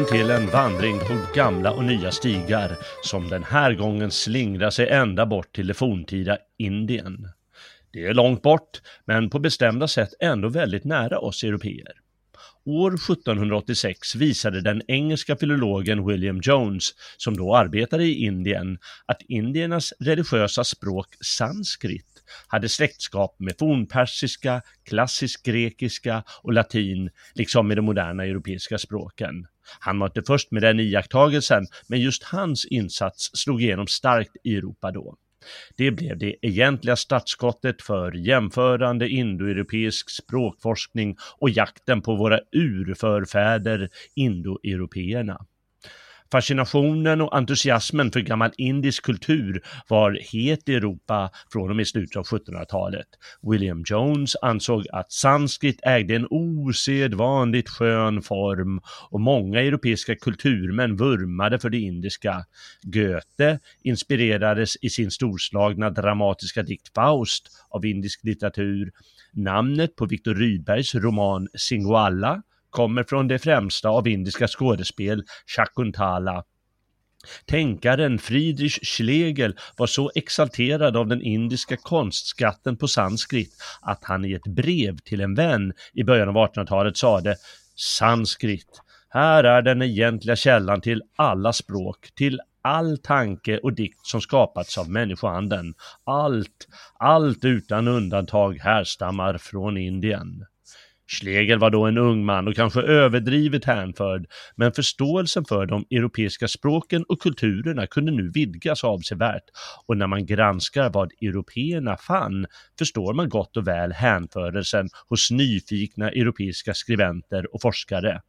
Välkommen till en vandring på gamla och nya stigar som den här gången slingrar sig ända bort till det forntida Indien. Det är långt bort, men på bestämda sätt ändå väldigt nära oss europeer. År 1786 visade den engelska filologen William Jones, som då arbetade i Indien, att indiernas religiösa språk sanskrit hade släktskap med fornpersiska, klassisk grekiska och latin, liksom med de moderna europeiska språken. Han var inte först med den iakttagelsen, men just hans insats slog igenom starkt i Europa då. Det blev det egentliga startskottet för jämförande indoeuropeisk språkforskning och jakten på våra urförfäder indoeuropeerna. Fascinationen och entusiasmen för gammal indisk kultur var het i Europa från och med slutet av 1700-talet. William Jones ansåg att sanskrit ägde en osedvanligt skön form och många europeiska kulturmän vurmade för det indiska. Goethe inspirerades i sin storslagna dramatiska dikt Faust av indisk litteratur. Namnet på Viktor Rydbergs roman Singoalla kommer från det främsta av indiska skådespel, Shakuntala. Tänkaren Friedrich Schlegel var så exalterad av den indiska konstskatten på sanskrit att han i ett brev till en vän i början av 1800-talet sade Sanskrit, här är den egentliga källan till alla språk, till all tanke och dikt som skapats av människohanden. Allt, allt utan undantag härstammar från Indien. Schlegel var då en ung man och kanske överdrivet hänförd, men förståelsen för de europeiska språken och kulturerna kunde nu vidgas avsevärt och när man granskar vad européerna fann förstår man gott och väl hänförelsen hos nyfikna europeiska skribenter och forskare.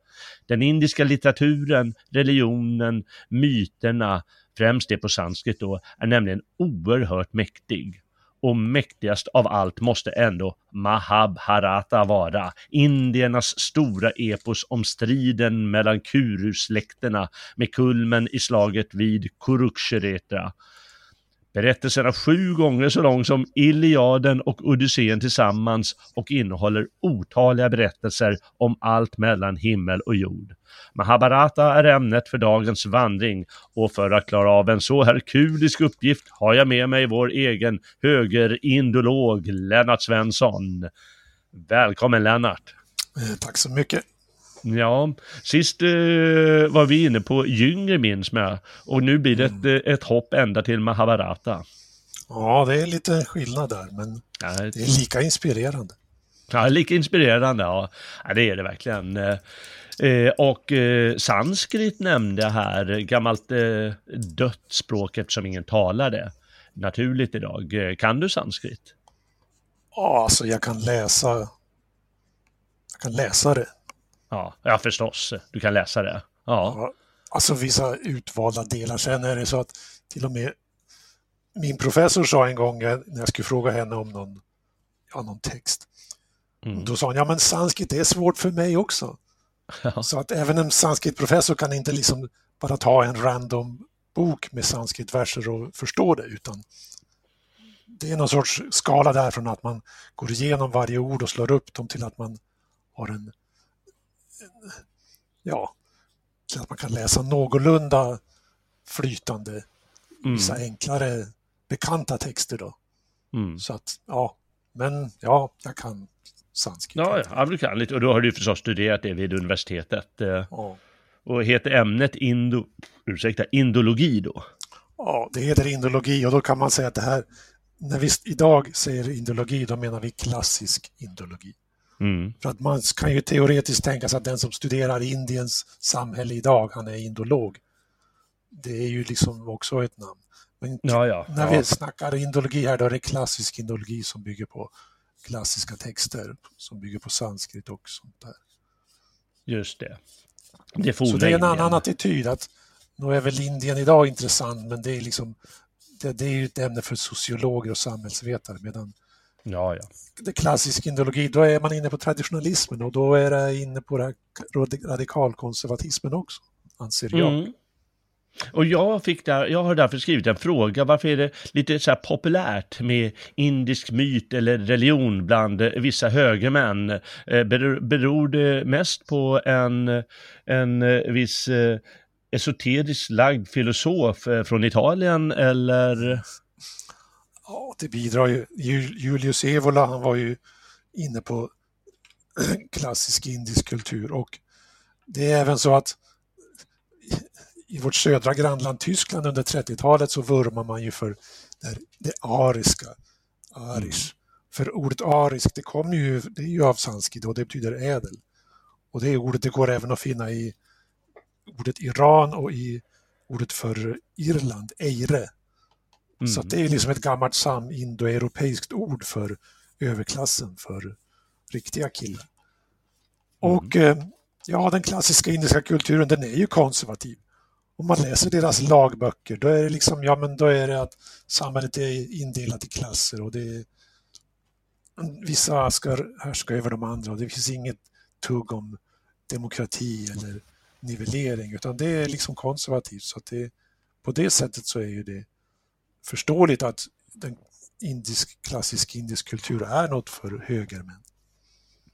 Den indiska litteraturen, religionen, myterna, främst det på sanskrit då, är nämligen oerhört mäktig och mäktigast av allt måste ändå Mahabharata vara, indiernas stora epos om striden mellan Kuru-släkterna med kulmen i slaget vid Kurukshetra. Berättelsen är sju gånger så lång som Iliaden och Odysseen tillsammans och innehåller otaliga berättelser om allt mellan himmel och jord. Mahabharata är ämnet för dagens vandring och för att klara av en så herkulisk uppgift har jag med mig vår egen högerindolog Lennart Svensson. Välkommen Lennart! Eh, tack så mycket! Ja, sist eh, var vi inne på Jünger minns med och nu blir det ett, mm. ett hopp ända till Mahabharata. Ja, det är lite skillnad där, men ja, det är lika inspirerande. Ja, lika inspirerande, ja. ja det är det verkligen. Eh, eh och eh, sanskrit nämnde här, gammalt eh, dött språk eftersom ingen talar det naturligt idag. Eh, kan du sanskrit? Ja, alltså jag kan läsa. Jag kan läsa det. Ja, ja förstås. Du kan läsa det. Ja. ja. Alltså vissa utvalda delar. Sen är det så att till och med min professor sa en gång när jag skulle fråga henne om någon, ja, någon text. Mm. Då sa hon, ja men sanskrit är svårt för mig också. Ja. Så att även en sanskritprofessor kan inte liksom bara ta en random bok med sanskritverser och förstå det utan det är någon sorts skala där från att man går igenom varje ord och slår upp dem till att man har en ja, så att man kan läsa någorlunda flytande, mm. vissa enklare bekanta texter då. Mm. Så att, ja, men ja, jag kan sanskrit. Ja, ja, du kan lite. Och då har du förstås studerat det vid universitetet. Eh, ja. Och heter ämnet indo, ursäkta, indologi då? Ja, det heter indologi och då kan man säga att det här, när vi idag säger indologi, då menar vi klassisk indologi. Mm. För att man kan ju teoretiskt tänka sig att den som studerar Indiens samhälle idag, han är indolog. Det är ju liksom också ett namn. Men ja, ja, när ja. vi snackar indologi här, då är det klassisk indologi som bygger på klassiska texter, som bygger på sanskrit och sånt där. Just det. det Så det är en annan attityd, att nu är väl Indien idag intressant, men det är liksom det, det är ju ett ämne för sociologer och samhällsvetare, medan Ja, ja. Det klassisk indologi, då är man inne på traditionalismen och då är det inne på radikalkonservatismen också, anser jag. Mm. Och jag, fick där, jag har därför skrivit en fråga, varför är det lite så populärt med indisk myt eller religion bland vissa högermän? Eh, beror, beror det mest på en, en eh, viss eh, esoteriskt lagd filosof från Italien eller? Ja, det bidrar ju. Julius Evola, han var ju inne på klassisk indisk kultur och det är även så att i vårt södra grannland Tyskland under 30-talet så vurmar man ju för det, ariska, arish. Mm. För ordet arisk, det kommer ju, det är ju av sanskrit och det betyder ädel. Och det ordet det går även att finna i ordet Iran och i ordet för Irland, eire. Mm. Så det är liksom ett gammalt samindoeuropeiskt ord för överklassen, för riktiga killar. Mm. Och eh, ja, den klassiska indiska kulturen den är ju konservativ om man läser deras lagböcker, då är det liksom, ja men då är det att samhället är indelat i klasser och det är vissa ska härska över de andra och det finns inget tugg om demokrati eller nivellering utan det är liksom konservativt så att det, på det sättet så är ju det förståeligt att den indisk, klassisk indisk kultur är något för högermän.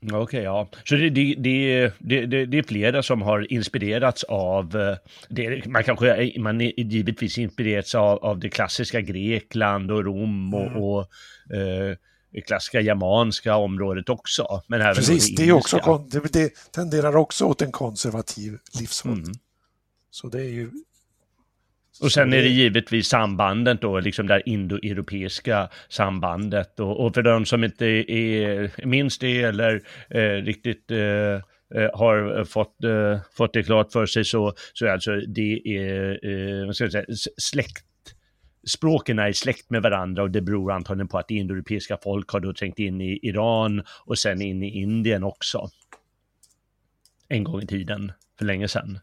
Okej, okay, ja. Så det, det, det, det, är flera som har inspirerats av, eh, man kanske man är givetvis inspirerats av, av det klassiska Grekland och Rom och, mm. och eh, det klassiska germanska området också. Men även Precis, det, det, är också, det, det tenderar också åt en konservativ livshållning. Mm. Så det är ju och sen är det givetvis sambandet då, liksom det indoeuropeiska sambandet. Och, och, för de som inte är, minns det eller eh, riktigt eh, eh har fått, eh, fått det klart för sig så, så är alltså det är, eh, vad ska jag säga, släkt språken är släkt med varandra och det beror antagligen på att indoeuropeiska folk har då trängt in i Iran och sen in i Indien också. En gång i tiden, för länge sedan.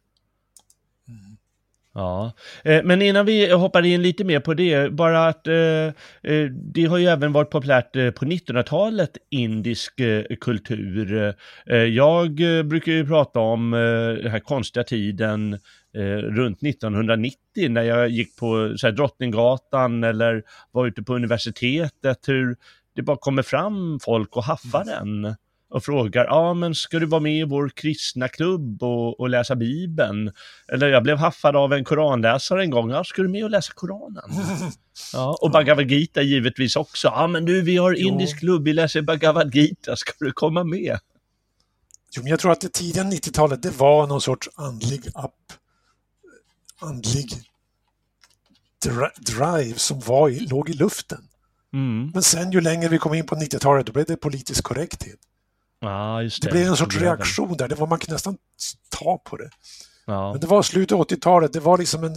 Ja, eh, men innan vi hoppar in lite mer på det, bara att eh, eh, det har ju även varit populärt på 1900-talet, indisk kultur. Jag brukar ju prata om den här konstiga tiden runt 1990 när jag gick på så här, Drottninggatan eller var ute på universitetet, hur det bara kommer fram folk och haffar den och frågar, ja men ska du vara med i vår kristna klubb och, och läsa Bibeln? Eller jag blev haffad av en koranläsare en gång, ja ska du med och läsa Koranen? Ja, och Bhagavad Gita givetvis också, ja men du vi har indisk klubb, vi läser Bhagavad Gita, ska du komma med? Jo, men jag tror att det tidiga 90-talet, det var någon sorts andlig app, andlig drive som var i, låg i luften. Mm. Men sen ju längre vi kom in på 90-talet, då blev det politisk korrekthet. Ja, just det. det blev en sorts reaktion där, det var, man kunde nästan ta på det. Ja. Men det var slutet av 80-talet, det var liksom en,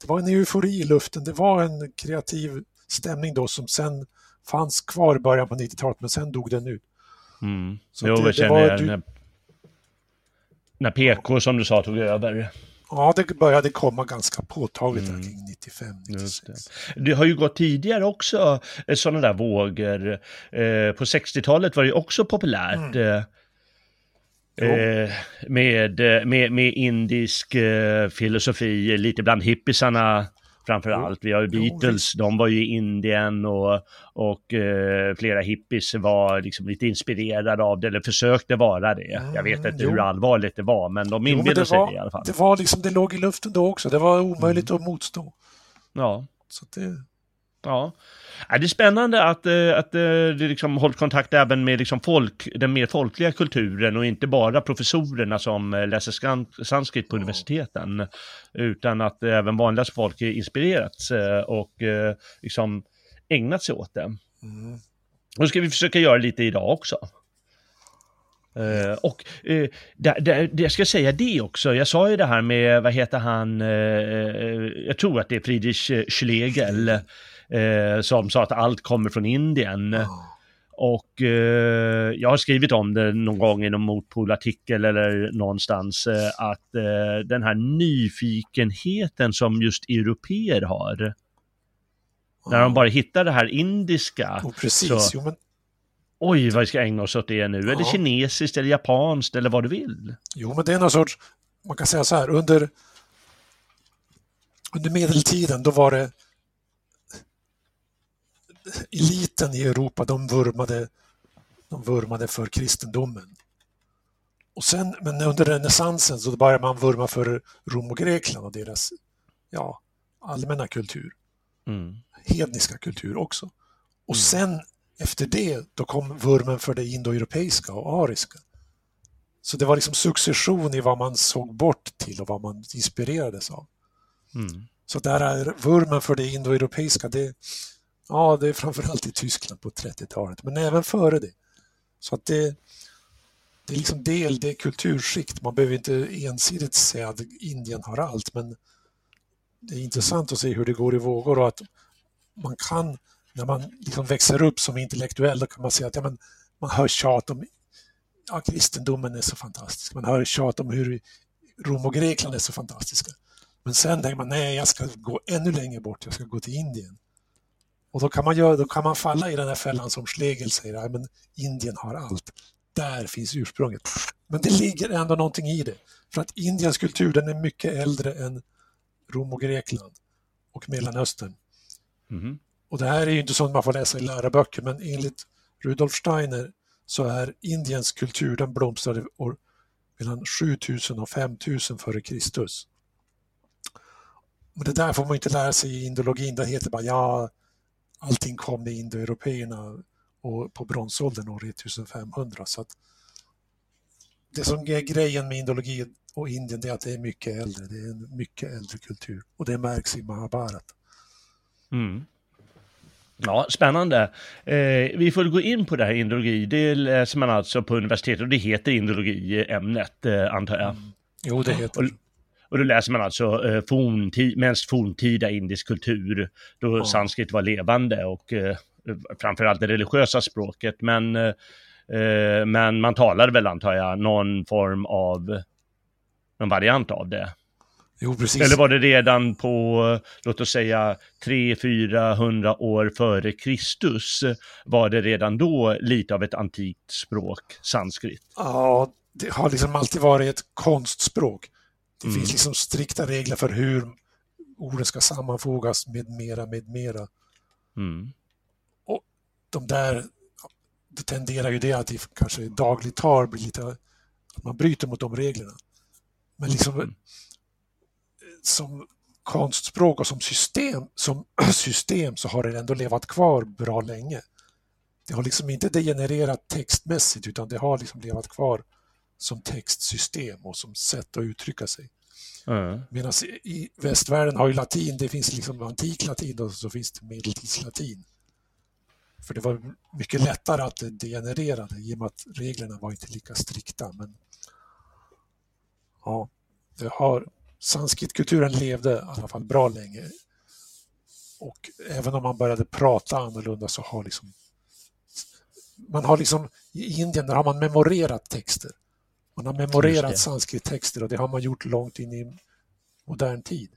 det var en eufori i luften, det var en kreativ stämning då som sen fanns kvar i början på 90-talet, men sen dog den ut. Mm. Så jo, det, jag känner det var, du... när, när PK, som du sa, tog över. Ja, det började komma ganska påtagligt mm. kring 95, 96. Det. det. har ju gått tidigare också eh, sådana där vågor. Eh, på 60-talet var det också populärt. Mm. Eh, eh med, med, med indisk eh, filosofi, lite bland hippisarna framför allt. Vi har ju Beatles, de var ju i Indien och, och eh, flera hippies var liksom lite inspirerade av det, eller försökte vara det. Jag vet inte jo. hur allvarligt det var, men de inbillade sig det i alla fall. Det var liksom, det låg i luften då också, det var omöjligt mm. att motstå. Ja. Så det... Ja. Det är spännande att, eh, att eh, det liksom hållit kontakt även med liksom folk, den mer folkliga kulturen och inte bara professorerna som eh, läser sanskrit på universiteten. Utan att även vanliga folk inspirerats och liksom ägnat sig åt det. Mm. Och ska vi försöka göra lite idag också. Uh, och uh, där, där, jag ska säga det också, jag sa ju det här med, vad heter han, uh, jag tror att det är Friedrich Schlegel, eh, som sa att allt kommer från Indien. Oh. Och eh, jag har skrivit om det någon gång i någon motpolartikel eller någonstans, eh, att eh, den här nyfikenheten som just europeer har, oh. när de bara hittar det här indiska. Oh, precis, så, jo, men... Oj, vad vi ska ägna oss åt det nu. Ja. Är det kinesiskt eller japanskt eller vad du vill? Jo, men det är någon sorts, man kan säga så här, under under medeltiden då var det eliten i Europa, de vurmade, de vurmade för kristendomen. Och sen, men under renässansen så började man vurma för Rom och Grekland och deras ja, allmänna kultur. Mm. Hedniska kultur också. Och mm. sen efter det, då kom vurmen för det indoeuropeiska och ariska. Så det var liksom succession i vad man såg bort till och vad man inspirerades av. Mm. Så där är vurmen för det indoeuropeiska, det, ja, det är framförallt i Tyskland på 30-talet, men även före det. Så att det, det är liksom del, det är kulturskikt. Man behöver inte ensidigt säga att Indien har allt, men det är intressant att se hur det går i vågor och att man kan, när man liksom växer upp som intellektuell, då kan man säga att ja, men man hör tjat om ja, kristendomen är så fantastisk. Man hör tjat om hur Rom och Grekland är så fantastiska. Men sen tänker man, nej, jag ska gå ännu längre bort, jag ska gå till Indien. Och då kan man, göra, då kan man falla i den här fällan som Schlegel säger, men Indien har allt. Där finns ursprunget. Men det ligger ändå någonting i det. För att Indiens kultur, den är mycket äldre än Rom och Grekland och Mellanöstern. Mm. Och det här är ju inte sånt man får läsa i läroböcker, men enligt Rudolf Steiner så är Indiens kultur, den blomstrade år mellan 7000 och 5000 före Kristus. Men det där får man inte lära sig i indologin, det heter bara ja, allting kom med indoeuropeerna och på bronsåldern år 1500. Så det som är grejen med indologi och Indien är att det är mycket äldre, det är en mycket äldre kultur och det märks i Mahabharat. Mm. Ja, spännande. Eh, vi får gå in på det här indologi. Det läser man alltså på universitetet och det heter indologi, ämnet, eh, antar jag. Mm. Jo, det heter det. Och då läser man alltså eh, forntid, mest forntida indisk kultur, då ja. sanskrit var levande och eh, framförallt det religiösa språket. Men, eh, men man talade väl, antar jag, någon form av, någon variant av det. Jo, precis. Eller var det redan på, låt oss säga, 300-400 år före Kristus, var det redan då lite av ett antikt språk, sanskrit? Ja, det har liksom alltid varit ett konstspråk. Det mm. finns liksom strikta regler för hur orden ska sammanfogas med mera, med mera. Mm. Och de där, det tenderar ju det att det kanske i dagligt tal blir lite, att man bryter mot de reglerna. Men liksom mm. som konstspråk och som system, som system så har det ändå levat kvar bra länge. Det har liksom inte degenererat textmässigt utan det har liksom levat kvar som textsystem och som sätt att uttrycka sig. Mm. Medan i västvärlden har ju latin, det finns liksom antik latin och så finns det medeltidslatin. För det var mycket lättare att det degenererade i och med att reglerna var inte lika strikta. Men ja, det har, sanskritkulturen levde i alla fall bra länge. Och även om man började prata annorlunda så har liksom man har liksom i Indien där har man memorerat texter. Man har memorerat sanskrittexter och det har man gjort långt in i modern tid.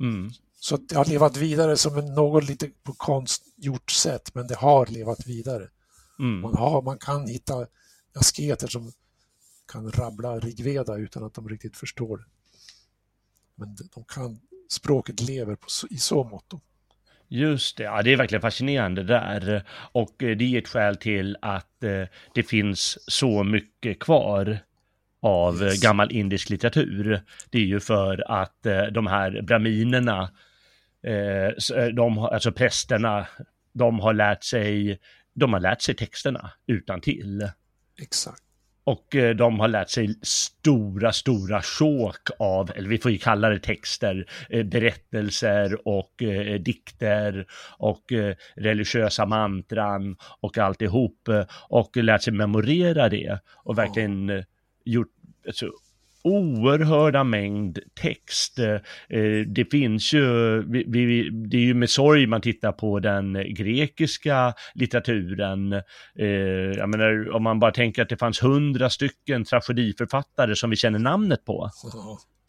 Mm. Så det har levat vidare som en något lite på konstgjort sätt, men det har levat vidare. Mm. Man, har, man kan hitta asketer som kan rabbla Rigveda utan att de riktigt förstår det. Men de kan, språket lever på, i så mått. Just det, ja det är verkligen fascinerande där. Och eh, det är ett skäl till att eh, det finns så mycket kvar av yes. gammal indisk litteratur. Det är ju för att eh, de här braminerna, eh, eh, de, alltså prästerna, de har lärt sig, de har lärt sig texterna utan till. Exakt. Och eh, de har lärt sig stora, stora sjok av, eller vi får ju kalla det texter, eh, berättelser och eh, dikter och religiösa mantran och alltihop. Och lärt sig memorera det och verkligen oh. gjort alltså, oerhörda mängd text. Eh, det finns ju, vi, det är ju med sorg man tittar på den grekiska litteraturen. Eh, jag menar, om man bara tänker att det fanns hundra stycken tragediförfattare som vi känner namnet på.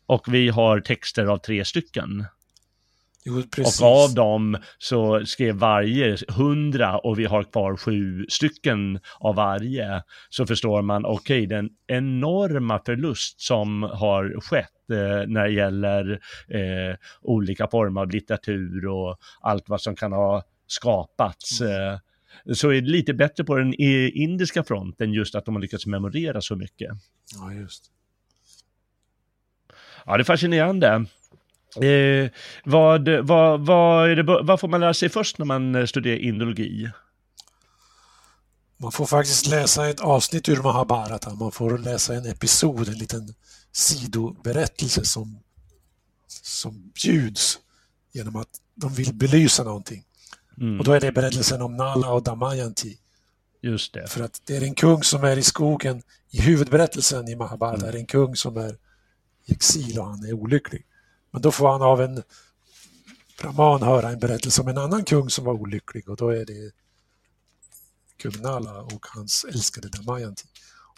Och vi har texter av tre stycken. Jo, och av dem så skrev varje hundra och vi har kvar sju stycken av varje. Så förstår man, okej, okay, den enorma förlust som har skett eh, när det gäller eh, olika former av litteratur och allt vad som kan ha skapats. Mm. Eh, så är det lite bättre på den indiska fronten just att de har lyckats memorera så mycket. Ja, just. Ja, det är fascinerande. Eh, vad, vad, vad, det, vad får man lära sig först när man eh, studerar indologi? Man får faktiskt läsa ett avsnitt ur Mahabharata. Man får läsa en episod, en liten sidoberättelse som, som bjuds genom att de vill belysa någonting. Mm. Och då är det berättelsen om Nala och Damayanti. Just det. För att det är en kung som är i skogen. I huvudberättelsen i Mahabharata mm. är det en kung som är i exil och han är olycklig. Men då får han av en brahman höra en berättelse om en annan kung som var olycklig och då är det kung Nala och hans älskade Damayanti.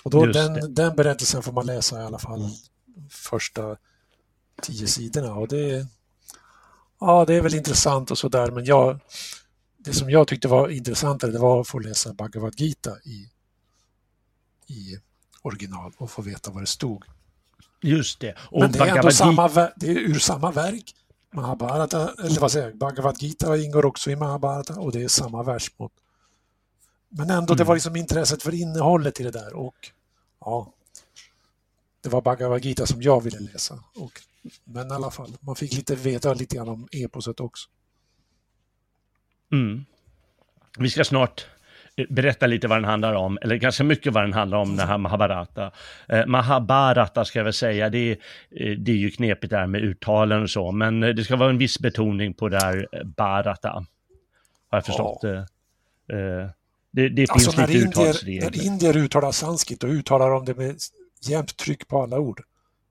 Och då den, den berättelsen får man läsa i alla fall första tio sidorna och det, ja, det är väl intressant och sådär men jag, det som jag tyckte var intressantare det var att få läsa Bhagavad Gita i, i original och få veta vad det stod. Just det. Och Men det är ändå samma, det är ur samma verk. Mahabharata, eller vad säger jag, Bhagavad Gita ingår också i Mahabharata och det är samma versmått. Men ändå, mm. det var liksom intresset för innehållet i det där och ja, det var Bhagavad Gita som jag ville läsa. Och, men i alla fall, man fick lite veta lite grann om eposet också. Mm. Vi ska snart berätta lite vad den handlar om, eller ganska mycket vad den handlar om, den här Mahabharata. Eh, Mahabharata ska jag väl säga, det är, eh, det är ju knepigt där med uttalen och så, men eh, det ska vara en viss betoning på det här eh, Bharata. Har jag förstått. Ja. Eh, det, det alltså finns lite uttalsregler. När indier uttalar sanskrit, då uttalar de det med jämnt tryck på alla ord.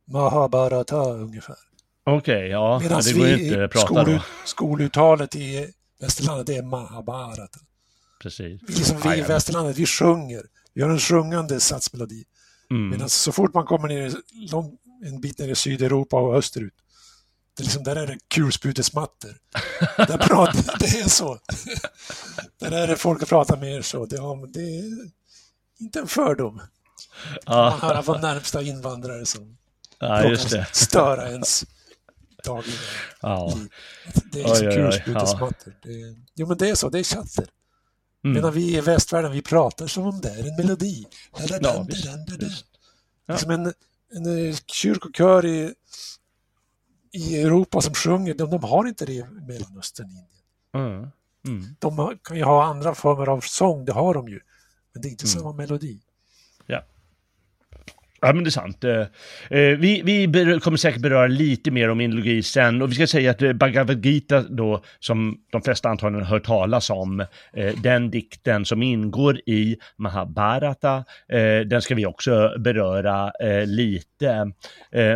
Mahabharata ungefär. Okej, okay, ja, Medan det går inte att prata skol, då. skoluttalet i västerlandet det är Mahabharata. Precis. Liksom vi i västerlandet, vi sjunger. Vi har en sjungande satsmelodi. Mm. Medan så fort man kommer ner lång, en bit ner i Sydeuropa och österut, det är liksom, där är det kulsprutemattor. där pratar, det är så. där är det folk pratar mer så. Det, ja, det är inte en fördom. Man hör från närmsta invandrare som ja, just det. störa ens dagliga ja. liv. Det är liksom kulsprutemattor. Ja. Jo men det är så, det är chatter. Mm. Medan vi i västvärlden, vi pratar som om det är en melodi. Ja, visst, visst. Ja. Som en, en eh, kyrkokör i, i Europa som sjunger, de, de har inte det i Mellanöstern, Indien. Mm. Mm. De kan ju ha andra former av sång, det har de ju. Men det är inte mm. samma melodi. Ja, men det är sant. Eh, eh, vi, vi kommer säkert beröra lite mer om indologi sen och vi ska säga att eh, Bhagavad Gita då, som de flesta antagligen har hört talas om, den dikten som ingår i Mahabharata, den ska vi också beröra lite.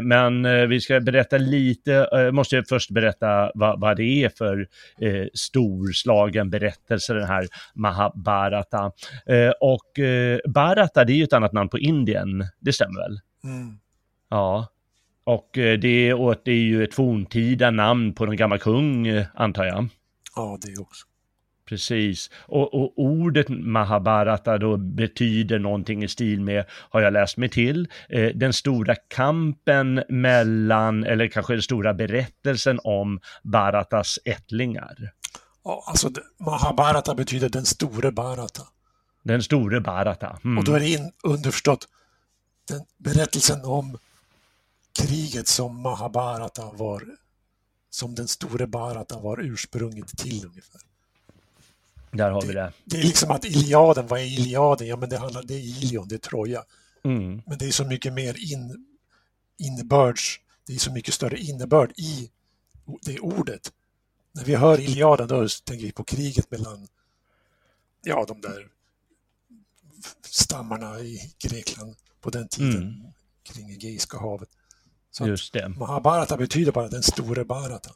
Men vi ska berätta lite, måste jag först berätta vad, vad det är för storslagen berättelse, den här Mahabharata. Och Bharata, det är ju ett annat namn på Indien, det stämmer väl? Mm. Ja. Och eh, det, och det är ju ett forntida namn på någon gammal kung, eh, antar jag. Ja, det också. Precis. Och, och, ordet Mahabharata då betyder någonting i stil med, har jag läst mig till, eh, den stora kampen mellan, eller kanske den stora berättelsen om Bharatas ättlingar. Ja, alltså Mahabharata betyder den store Bharata. Den store Bharata. Mm. Och då är det in, underförstått den, berättelsen om kriget som Mahabharata var, som den store Bharata var ursprunget till ungefär. Där har det, vi det. Det är liksom att Iliaden, vad är Iliaden? Ja, men det handlar, det är Ilion, det är Troja. Mm. Men det är så mycket mer in, innebörds, det är så mycket större innebörd i det ordet. När vi hör Iliaden då tänker vi på kriget mellan ja, de där stammarna i Grekland på den tiden mm. kring Egeiska havet. Så Just det. Mahabharata betyder bara den store Bharata.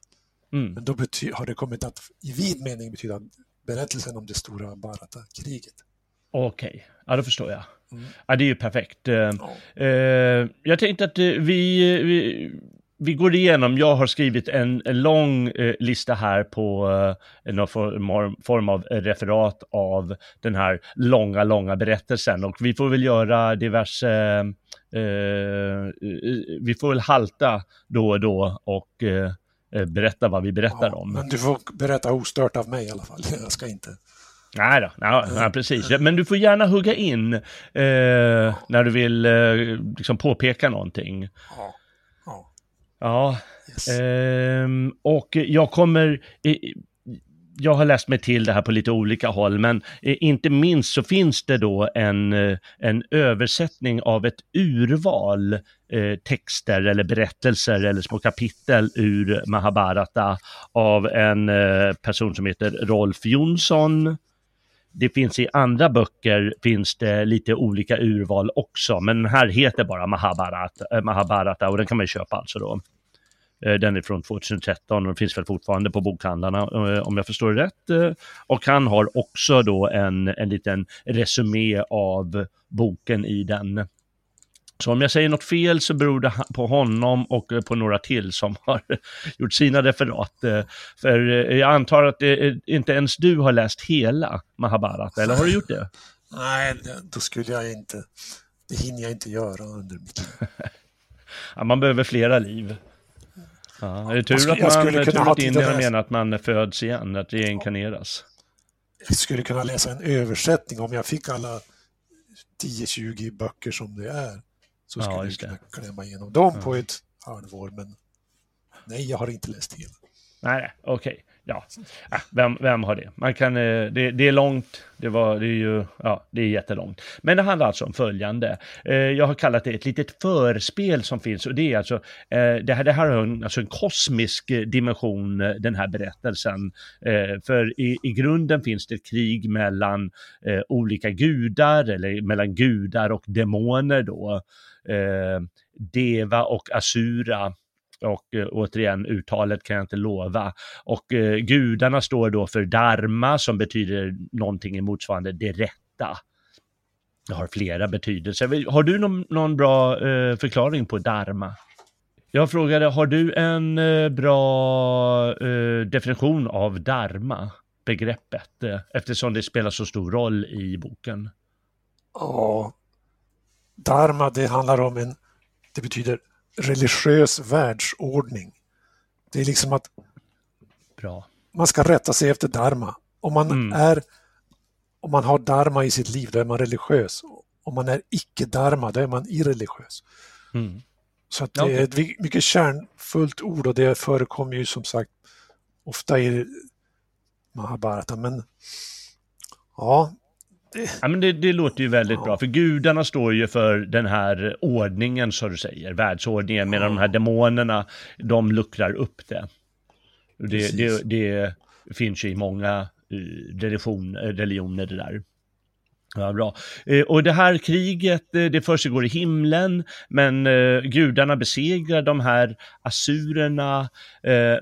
Mm. Men då har det kommit att i vid mening betyda berättelsen om det stora Bharata-kriget. Okej, okay. ja då förstår jag. Mm. Ja, det är ju perfekt. Eh, ja. Uh, jag tänkte att vi, vi, vi går igenom, jag har skrivit en, en lång eh, lista här på eh, någon form, form av referat av den här långa, långa berättelsen och vi får väl göra diverse eh, vi får väl halta då och då och eh, eh, berätta vad vi berättar ja, om. Men du får berätta ostört av mig i alla fall. Jag ska inte... Nej då, nej, nej, precis. Men du får gärna hugga in eh, när du vill eh, liksom påpeka någonting. Ja. Ja. Yes. Eh, och jag kommer jag har läst mig till det här på lite olika håll, men inte minst så finns det då en, eh, en översättning av ett urval eh, texter eller berättelser eller små kapitel ur Mahabharata av en eh, person som heter Rolf Jonsson. Det finns i andra böcker finns det lite olika urval också, men den här heter bara Mahabharata, Mahabharata och den kan man köpa alltså då. Eh, den är från 2013 och finns väl fortfarande på bokhandlarna eh, om jag förstår det rätt. Eh, och han har också då en, en liten resumé av boken i den. Så om jag säger något fel så beror det på honom och på några till som har gjort sina referat. För jag antar att inte ens du har läst hela Mahabharata, eller har du gjort det? Nej, då skulle jag inte. Det hinner jag inte göra under mitt liv. ja, man behöver flera liv. Ja, är det tur att man, skulle tur att indierna menar att man föds igen, att reinkarneras? Jag skulle kunna läsa en översättning om jag fick alla 10-20 böcker som det är. Så skulle ja, jag kunna klämma igenom dem ja. på ett halvår, men nej, jag har inte läst hela. Nej, okej. Okay ja, äh, vem, vem har det? Man kan, eh, det, det är långt, det, var, det är ju, ja, det är jättelångt. Men det handlar alltså om följande. Eh, jag har kallat det ett litet förspel som finns och det är alltså, eh, det här, det här har en, alltså en kosmisk dimension, den här berättelsen. För i, i grunden finns det ett krig mellan olika gudar, eller mellan gudar och demoner då. Deva och Asura och eh, återigen, uttalet kan jag inte lova. Och eh, gudarna står då för dharma som betyder någonting i motsvarande det rätta. Det har flera betydelser. Har du någon, någon bra eh, förklaring på dharma? Jag frågade, har du en eh, bra eh, definition av dharma, begreppet, eh, eftersom det spelar så stor roll i boken? Ja, dharma det handlar om en, det betyder religiös världsordning. Det är liksom att Bra. man ska rätta sig efter dharma. Om man, mm. är, om man har dharma i sitt liv, då är man religiös. Om man är icke-dharma, då är man irreligiös. Mm. Så det är ett mycket kärnfullt ord och det förekommer ju som sagt ofta i Mahabharata. Men ja, Ja, men det, det låter ju väldigt ja. bra, för gudarna står ju för den här ordningen, så du säger, världsordningen, medan de här demonerna, de luckrar upp det. Det, det, det finns ju i många eh, religion, religioner det där. Ja, bra. Eh, och det här kriget, eh, det försiggår i himlen, men eh, gudarna besegrar de här assurerna,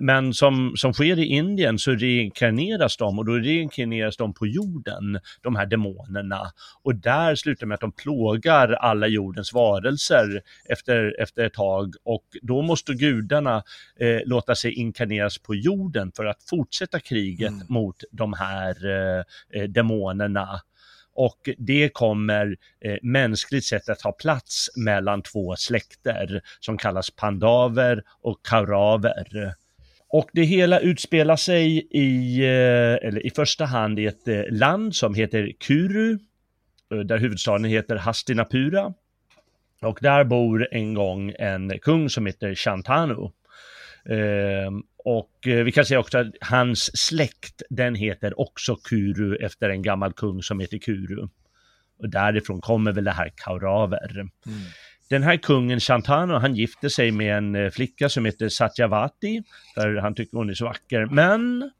men som, som sker i Indien så reinkarneras de och då reinkarneras de på jorden, de här demonerna. Och där slutar med att de plågar alla jordens varelser efter, efter ett tag och då måste gudarna eh, låta sig inkarneras på jorden för att fortsätta kriget mm. mot de här eh, demonerna och det kommer eh, mänskligt sett att ha plats mellan två släkter som kallas pandaver och kauraver. Och det hela utspelar sig i, eh, eller i första hand i ett eh, land som heter Kuru, eh, där huvudstaden heter Hastinapura. Och där bor en gång en kung som heter Shantanu. Ehm, och eh, vi kan säga också att hans släkt, den heter också Kuru efter en gammal kung som heter Kuru. Och därifrån kommer väl det här Kauraver. Mm. Den här kungen Shantanu, han gifte sig med en eh, flicka som heter Satyavati, för han tycker hon är så vacker. Men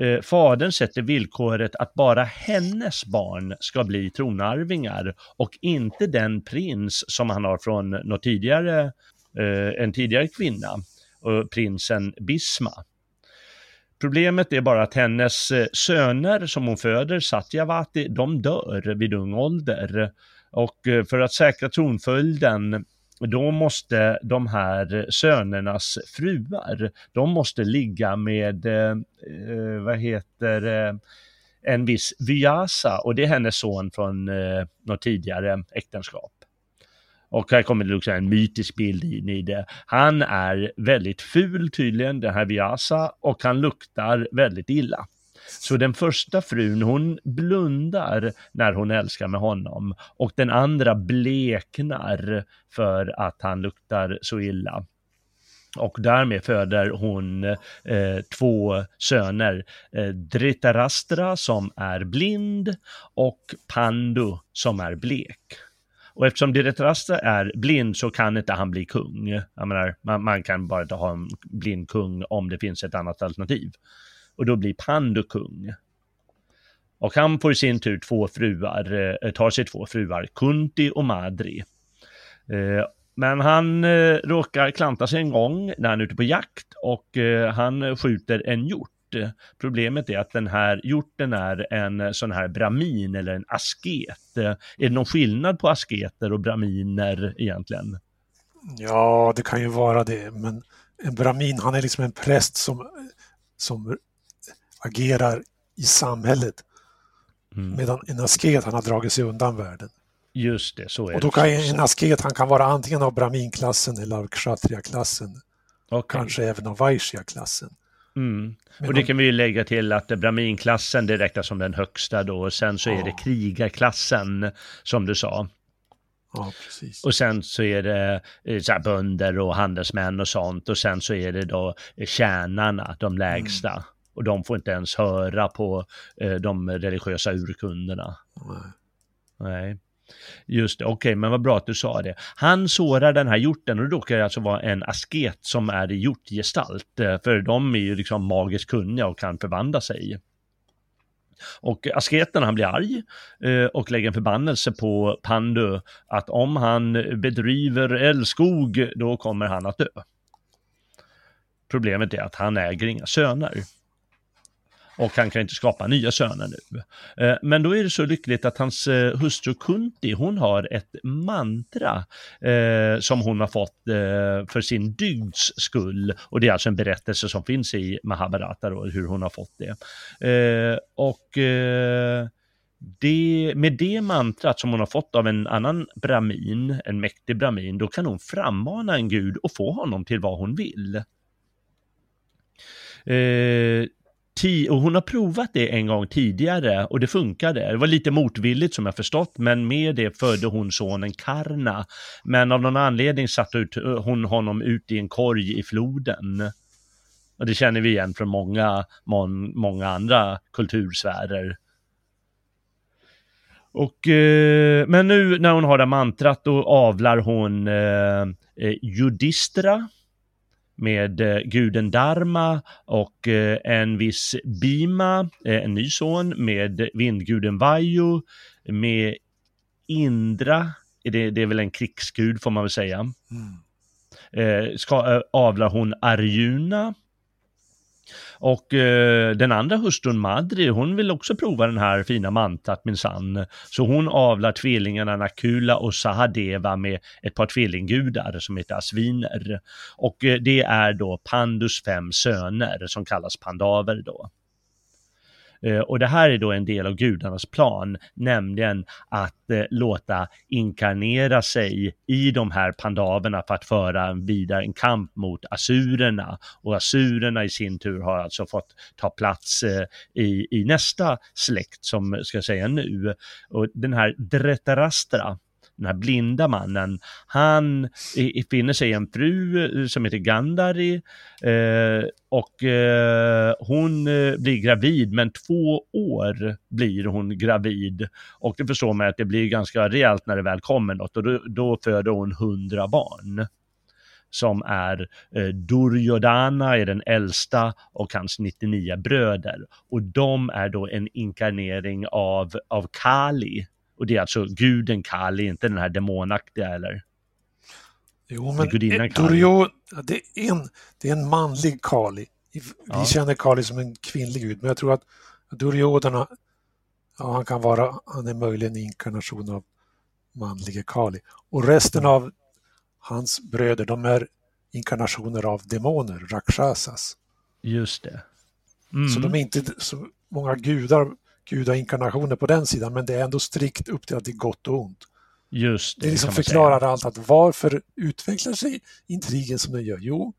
eh, fadern sätter villkoret att bara hennes barn ska bli tronarvingar och inte den prins som han har från något tidigare, eh, en tidigare kvinna och prinsen Bisma. Problemet är bara att hennes eh, söner som hon föder, Satyavati, de dör vid ung ålder. Och eh, för att säkra tronföljden då måste de här sönernas fruar, de måste ligga med, eh, eh vad heter eh, en viss Vyasa och det är hennes son från eh, något tidigare äktenskap. Och här kommer det också en mytisk bild in i det. Han är väldigt ful tydligen, den här Viasa, och han luktar väldigt illa. Så den första frun, hon blundar när hon älskar med honom och den andra bleknar för att han luktar så illa. Och därmed föder hon eh, två söner, eh, Dhritarashtra som är blind och Pandu som är blek. Och eftersom Dhritarashtra är blind så kan inte han bli kung. Jag menar, man, man kan bara inte ha en blind kung om det finns ett annat alternativ och då blir Pandu kung. Och han får i sin tur två fruar, eh, tar sig två fruar, Kunti och Madri. Eh, men han eh, råkar klanta sig en gång när han är ute på jakt och han skjuter en hjort. Problemet är att den här hjorten är en sån här bramin eller en asket. Är det någon skillnad på asketer och braminer egentligen? Ja, det kan ju vara det, men en bramin, han är liksom en präst som, som agerar i samhället. Mm. Medan en asket, han har dragit sig undan världen. Just det, så är Och då kan en asket, han kan vara antingen av Brahmin-klassen eller av Kshatriya-klassen. Okay. Kanske även av Vaishya-klassen. Mm. Och det kan vi ju lägga till att Brahmin-klassen det räknas som den högsta då och sen så är det krigarklassen som du sa. Ja. Och sen så är det eh, så här, bönder och handelsmän och sånt och sen så är det då tjänarna, de lägsta. Mm. Och de får inte ens höra på eh, de religiösa urkunderna. Nej. Nej. Just det, okej, okay, men vad bra att du sa det. Han sårar den här hjorten och det råkar alltså vara en asket som är i hjortgestalt, eh, för de är ju liksom magiskt kunniga och kan förvandla sig. Och asketen han blir arg eh, och lägger en förbannelse på Pandu att om han bedriver älskog då kommer han att dö. Problemet är att han äger inga söner och han kan inte skapa nya söner nu. Eh, men då är det så lyckligt att hans eh, hustru Kunti, hon har ett mantra eh, som hon har fått eh, för sin dygds skull. Och det är alltså en berättelse som finns i Mahabharata och hur hon har fått det. och det, med det mantrat som hon har fått av en annan bramin, en mäktig bramin, då kan hon frammana en gud och få honom till vad hon vill. Eh, och hon har provat det en gång tidigare och det funkade. Det var lite motvilligt som jag förstått, men med det födde hon sonen Karna. Men av någon anledning satte ut, eh, hon honom ut i en korg i floden. Och det känner vi igen från många, många andra kultursfärer. Och, eh, men nu när hon har det mantrat då avlar hon eh, eh Judistra med eh, guden Dharma och eh, en viss Bima, eh, en ny son, med vindguden Vayu, med Indra, det, det är väl en krigsgud får man väl säga. Mm. ska, avlar hon Arjuna, och eh, den andra hustrun Madri, hon vill också prova den här fina mantat minsann. Så hon avlar tvillingarna Nakula och Sahadeva med ett par tvillinggudar som heter Asviner. Och eh, det är då Pandus fem söner som kallas pandaver då. Eh, och det här är då en del av gudarnas plan, nämligen att eh, låta inkarnera sig i de här pandaverna för att föra vidare en kamp mot assurerna. Och assurerna i sin tur har alltså fått ta plats eh, i, i nästa släkt som ska säga nu. Och den här Dretarastra, den här blinda mannen, han finner sig en fru eh, som heter Gandari eh, och eh, hon eh, blir gravid, men två år blir hon gravid. Och det förstår man att det blir ganska rejält när det väl kommer något och då, då föder hon hundra barn som är eh, Duryodhana är den äldsta och hans 99 bröder. Och de är då en inkarnering av, av Kali, och det är alltså guden Kali, inte den här demonaktiga eller? Jo, men Duryodhana, det, är en, det är en manlig Kali. Vi ja. känner Kali som en kvinnlig gud, men jag tror att Duryodhana, ja, han kan vara, han är möjligen en inkarnation av manlige Kali. Och resten mm. av hans bröder, de är inkarnationer av demoner, rakshasas. Just det. Mm. Så de är inte så många gudar gudainkarnationer på den sidan, men det är ändå strikt uppdelat i gott och ont. Just det. Det liksom förklarar allt. Att varför utvecklar sig intrigen som den gör? Jo,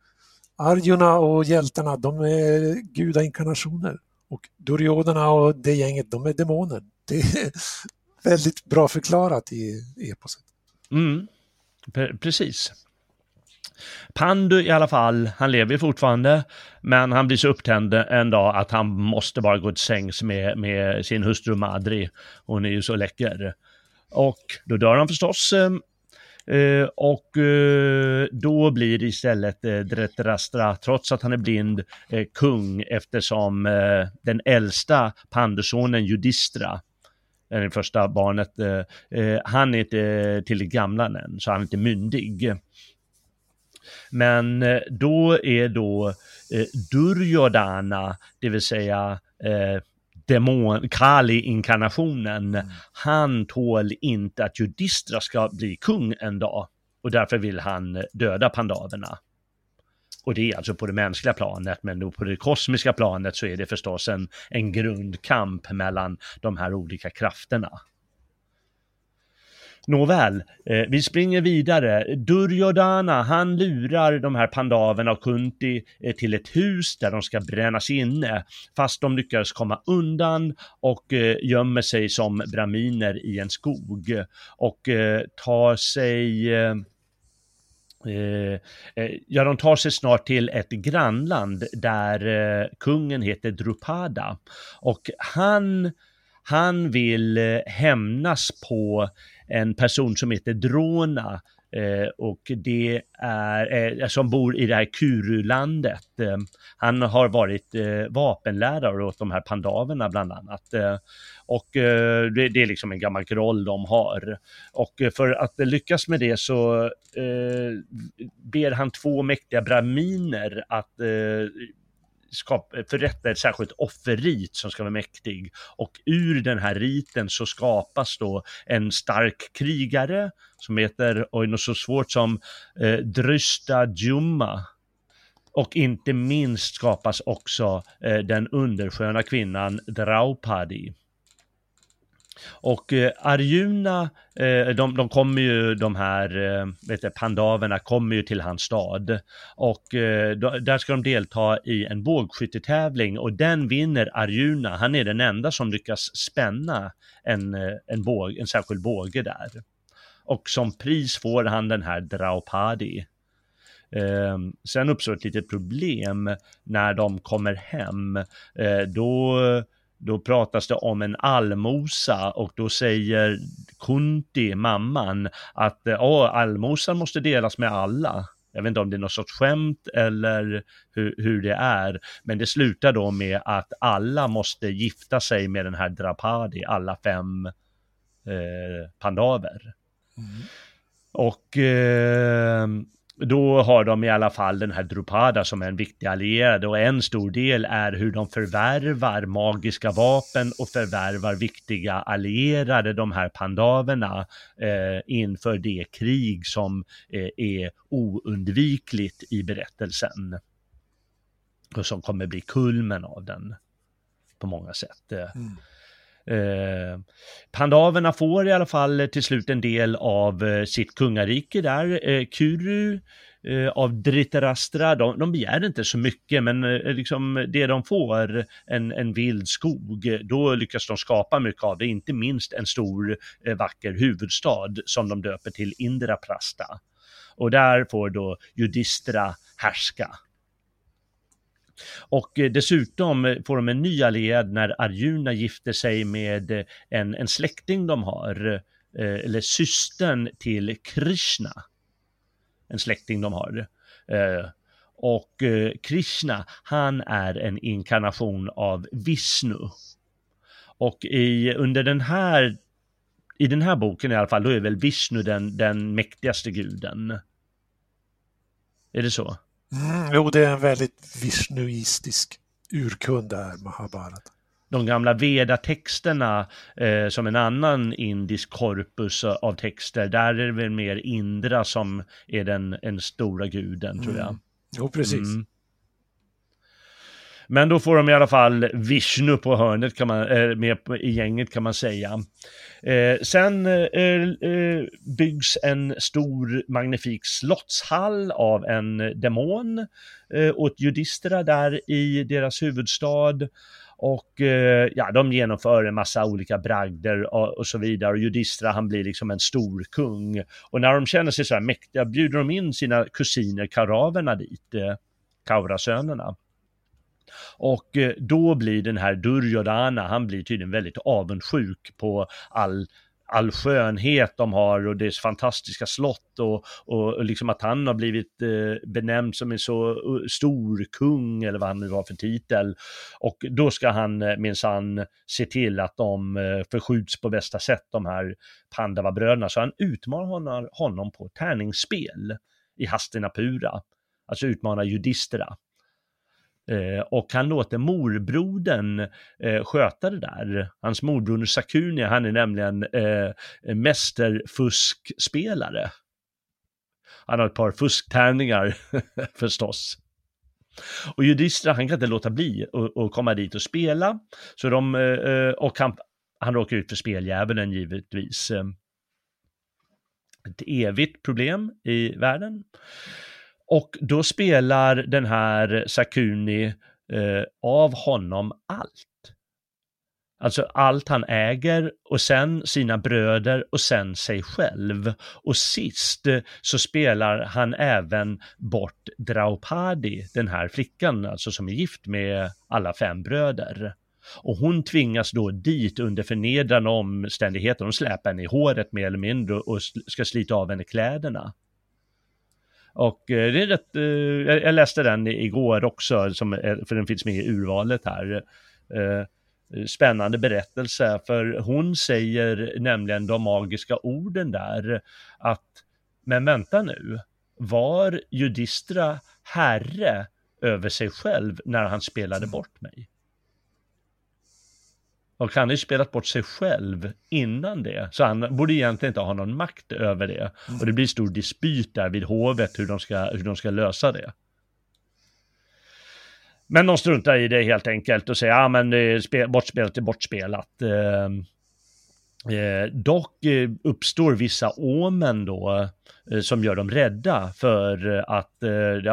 Arjuna och hjältarna, de är gudainkarnationer. Och Duryodhana och det gänget, de är demoner. Det är väldigt bra förklarat i eposet. Mm, precis. Pandu i alla fall, han lever fortfarande, men han blir så upptänd en dag att han måste bara gå till sängs med, med sin hustru Madri. Hon är ju så läcker. Och då dör han förstås. Eh, eh och eh, då blir det istället eh, Dhritarashtra, trots att han är blind, eh, kung eftersom eh, den äldsta pandusonen Judistra, det första barnet, eh, han är inte tillräckligt gammal än, så han är inte myndig. Men eh, då är då eh, Duryodhana, det vill säga eh, demon, Kali-inkarnationen, mm. han tål inte att Judistra ska bli kung en dag och därför vill han döda pandaverna. Och det är alltså på det mänskliga planet, men på det kosmiska planet så är det förstås en, en grundkamp mellan de här olika krafterna. Nåväl, eh, vi springer vidare. Duryodhana, han lurar de här pandaverna och Kunti eh, till ett hus där de ska brännas inne, fast de lyckas komma undan och eh, gömmer sig som braminer i en skog och eh, tar sig eh, eh, eh, Ja, de tar sig snart till ett grannland där eh, kungen heter Drupada och han, han vill eh, hämnas på en person som heter Drona eh, och det är, eh, som bor i det här Kurulandet. Eh, han har varit eh, vapenlärare åt de här pandaverna bland annat. Eh, och eh, det, det, är liksom en gammal roll de har. Och eh, för att lyckas med det så eh, ber han två mäktiga braminer att eh, förrätta ett särskilt offerrit som ska vara mäktig. Och ur den här riten så skapas då en stark krigare som heter, oj, något så svårt som eh, Drysta Djumma Och inte minst skapas också eh, den undersköna kvinnan Draupadi. Och eh, Arjuna, eh, de, de kommer ju, de här eh, vet jag, pandaverna kommer ju till hans stad. Och eh, då, där ska de delta i en bågskyttetävling och den vinner Arjuna. Han är den enda som lyckas spänna en, eh, en, båg, en särskild båge där. Och som pris får han den här Draupadi. Eh, sen uppstår ett litet problem när de kommer hem. Eh, då då pratas det om en allmosa och då säger Kunti, mamman, att oh, allmosan måste delas med alla. Jag vet inte om det är något sorts skämt eller hur, hur det är, men det slutar då med att alla måste gifta sig med den här Drapadi, alla fem eh, pandaver. Mm. Och eh, då har de i alla fall den här Drupada som är en viktig allierad och en stor del är hur de förvärvar magiska vapen och förvärvar viktiga allierade, de här pandaverna, eh, inför det krig som eh, är oundvikligt i berättelsen. Och som kommer bli kulmen av den på många sätt. Eh. Mm. Eh, pandaverna får i alla fall till slut en del av eh, sitt kungarike där. Eh, Kuru eh, av Dritterastra, de, de begär inte så mycket men eh, liksom det de får, en, en vild skog, då lyckas de skapa mycket av det, inte minst en stor eh, vacker huvudstad som de döper till Indraprasta. Och där får då Judistra härska. Och eh, dessutom eh, får de en ny allierad när Arjuna gifter sig med eh, en, en släkting de har, eller systern till Krishna. En släkting de har. Och Krishna, han är en inkarnation av Vishnu. Och i, under den här, i den här boken i alla fall, då är väl Vishnu den, den mäktigaste guden. Är det så? Mm, jo, det är en väldigt vishnuistisk urkund där, Mahabharata. De gamla Veda-texterna eh, som en annan indisk korpus av texter, där är det väl mer Indra som är den, den stora guden, tror jag. Mm. Jo, precis. Mm. Men då får de i alla fall Vishnu på hörnet kan man, äh, med i gänget kan man säga. Eh, sen eh, eh, byggs en stor magnifik slottshall av en demon eh, åt judisterna där i deras huvudstad. Och eh, ja, de genomför en massa olika bragder och, och, så vidare. Och Judistra han blir liksom en stor kung. Och när de känner sig så här mäktiga bjuder de in sina kusiner karaverna dit, eh, Kaurasönerna. Och eh, då blir den här Duryodhana, han blir tydligen väldigt avundsjuk på all all skönhet de har och deras fantastiska slott och, och, liksom att han har blivit eh, benämnd som en så uh, stor kung eller vad han nu har för titel. Och då ska han eh, minsann se till att de eh, förskjuts på bästa sätt, de här Pandava-bröderna. Så han utmanar honom på tärningsspel i Hastinapura, alltså utmanar judisterna. Eh, och han låter morbrodern eh, sköta det där. Hans morbroder Sakuni, han är nämligen eh, mästerfuskspelare. Han har ett par fusktärningar förstås. Och Judistra, han kan inte låta bli att komma dit och spela. Så de, eh, eh och han, han råkar ut för speldjävulen givetvis. Ett evigt problem i världen. Och då spelar den här Sakuni eh, av honom allt. Alltså allt han äger och sen sina bröder och sen sig själv. Och sist eh, så spelar han även bort Draupadi, den här flickan, alltså som är gift med alla fem bröder. Och hon tvingas då dit under förnedrande omständigheter. De släpar henne i håret mer eller mindre och ska slita av henne kläderna. Och eh, det är rätt, eh, jag läste den igår också, som, för den finns med i urvalet här. Eh, spännande berättelse, för hon säger nämligen de magiska orden där, att men vänta nu, var Judistra herre över sig själv när han spelade bort mig? Och han har ju spelat bort sig själv innan det, så han borde egentligen inte ha någon makt över det. Och det blir stor dispyt där vid hovet hur de ska, hur de ska lösa det. Men de struntar i det helt enkelt och säger, ja men eh, bortspelat är bortspelat. Eh, eh dock eh, uppstår vissa omen då Eh, som gör dem rädda för att eh,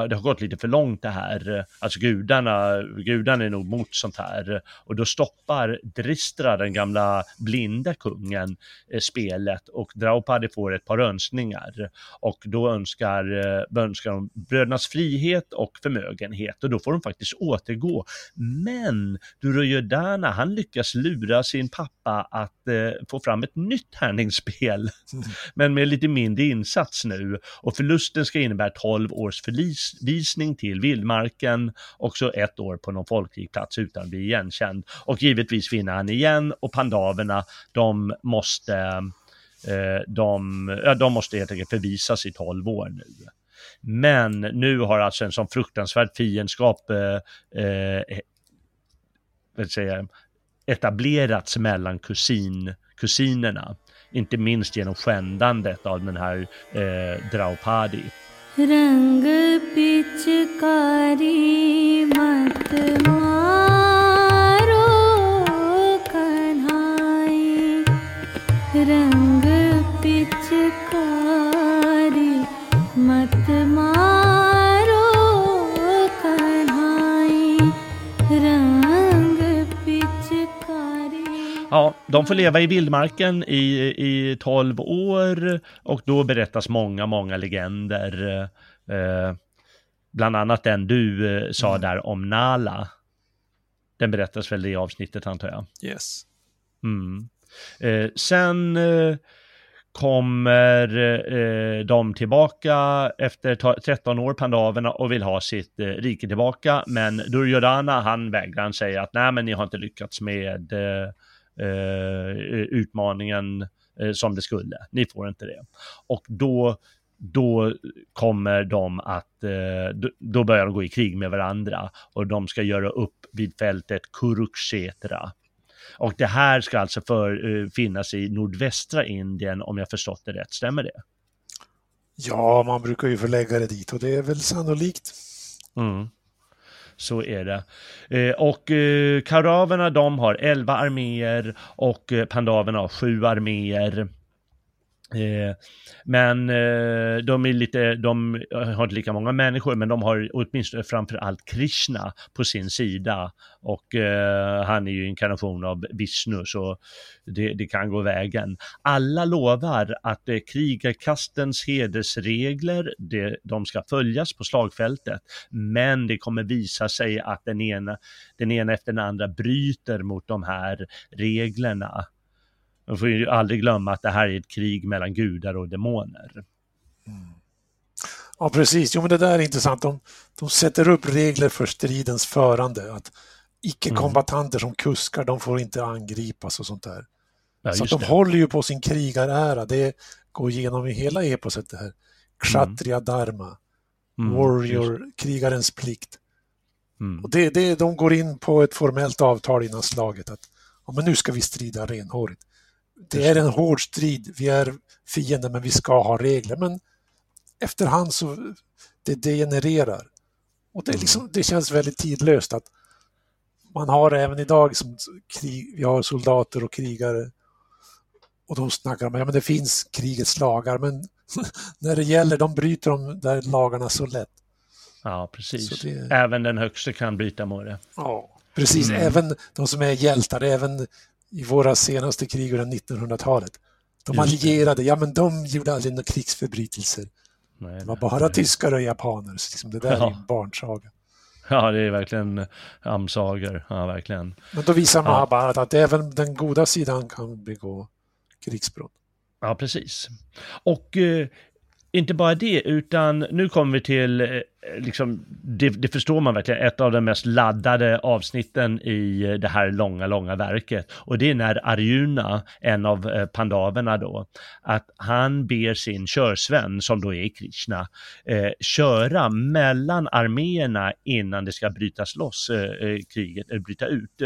det har gått lite för långt det här. Alltså gudarna, gudarna är nog mot sånt här. Och då stoppar Dristra, den gamla blinda kungen, eh, spelet och Draupadi får ett par önskningar. Och då önskar, önskar de brödernas frihet och förmögenhet och då får de faktiskt återgå. Men Duryodhana, han lyckas lura sin pappa att få fram ett nytt härningsspel, mm. men med lite mindre insats nu och förlusten ska innebära 12 års förvisning till vildmarken och så ett år på någon folkrik plats utan att bli igenkänd. Och givetvis vinner han igen och pandaverna, de måste eh, de, de måste helt enkelt förvisas i 12 år nu. Men nu har alltså en sån fruktansvärd fiendskap eh, eh, säga, etablerats mellan kusin, kusinerna inte minst genom skändandet av den här eh, Draupadi. Rang pichkari mat de får leva i vildmarken i, i 12 år och då berättas många, många legender. Eh, bland annat den du eh, sa mm. där om Nala. Den berättas väl i avsnittet antar jag? Yes. Mm. Eh, sen eh, kommer eh, de tillbaka efter 13 år, pandaverna, och vill ha sitt eh, rike tillbaka. Men Duryodhana, han vägrar, han säger att nej men ni har inte lyckats med utmaningen eh, som det skulle. Ni får inte det. Och då, då kommer de att, eh, då börjar de gå i krig med varandra och de ska göra upp vid fältet Kurukshetra. Och det här ska alltså för, eh, finnas i nordvästra Indien om jag förstått det rätt, stämmer det? Ja, man brukar ju förlägga det dit och det är väl sannolikt. Mm. Så är det. Eh, och eh, Kauraverna de har 11 arméer och eh, Pandaverna har 7 arméer. Eh, men eh, de är lite, de eh, har inte lika många människor, men de har åtminstone framför allt Krishna på sin sida. Och han är ju inkarnation av Vishnu, så det, det kan gå vägen. Alla lovar att krigarkastens hedersregler, det, de ska följas på slagfältet, men det kommer visa sig att den ena, den ena efter den andra bryter mot de här reglerna. Man får ju aldrig glömma att det här är ett krig mellan gudar och demoner. Mm. Ja, precis. Jo, men det där är intressant. De, de sätter upp regler för stridens förande. Att icke-kombatanter mm. som kuskar, de får inte angripas och sånt där. Ja, så de det. håller ju på sin krigarära. Det går igenom i hela eposet det här. Kshatriya mm. dharma, mm. warrior, krigarens plikt. Mm. Och det, det, de går in på ett formellt avtal innan slaget att ja, men nu ska vi strida renhårigt det är en hård strid. Vi är fiender men vi ska ha regler. Men efterhand så det degenererar. Och det, liksom, det känns väldigt tidlöst att man har även idag som krig, vi har soldater och krigare och de snackar om att ja, det finns krigets lagar men när det gäller, de bryter de där lagarna så lätt. Ja, precis. Det... Även den högste kan bryta mot det. Ja, precis. Mm. Även de som är hjältar, även i våra senaste krig under 1900-talet. De allierade, ja men de gjorde aldrig några krigsförbrytelser. Nej, det var bara nej. tyskar och japaner, så liksom det där ja. är en barnsaga. Ja, det är verkligen amsagor, ja verkligen. Men då visar Mahabharat ja. att även den goda sidan kan begå krigsbrott. Ja, precis. Och eh, inte bara det, utan nu kommer vi till, eh, liksom, det, det, förstår man verkligen, ett av de mest laddade avsnitten i eh, det här långa, långa verket. Och det är när Arjuna, en av eh, pandaverna då, att han ber sin körsvän, som då är Krishna, eh, köra mellan arméerna innan det ska brytas loss, eh, kriget, eller bryta ut.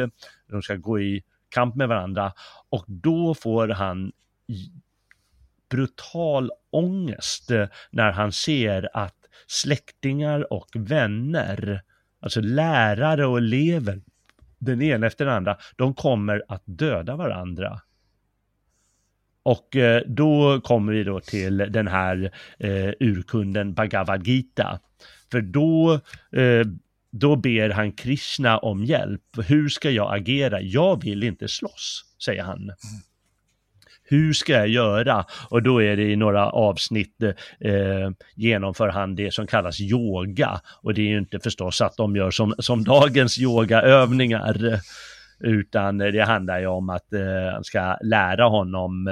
De ska gå i kamp med varandra och då får han brutal ångest eh, när han ser att släktingar och vänner, alltså lärare och elever, den ena efter den andra, de kommer att döda varandra. Och eh, då kommer vi då till den här eh, urkunden Bhagavad Gita. För då, eh, då ber han Krishna om hjälp. Hur ska jag agera? Jag vill inte slåss, säger han. Mm. Hur ska jag göra? Och då är det i några avsnitt eh, genomför han det som kallas yoga. Och det är ju inte förstås att de gör som, som dagens yogaövningar. Utan det handlar ju om att eh, han ska lära honom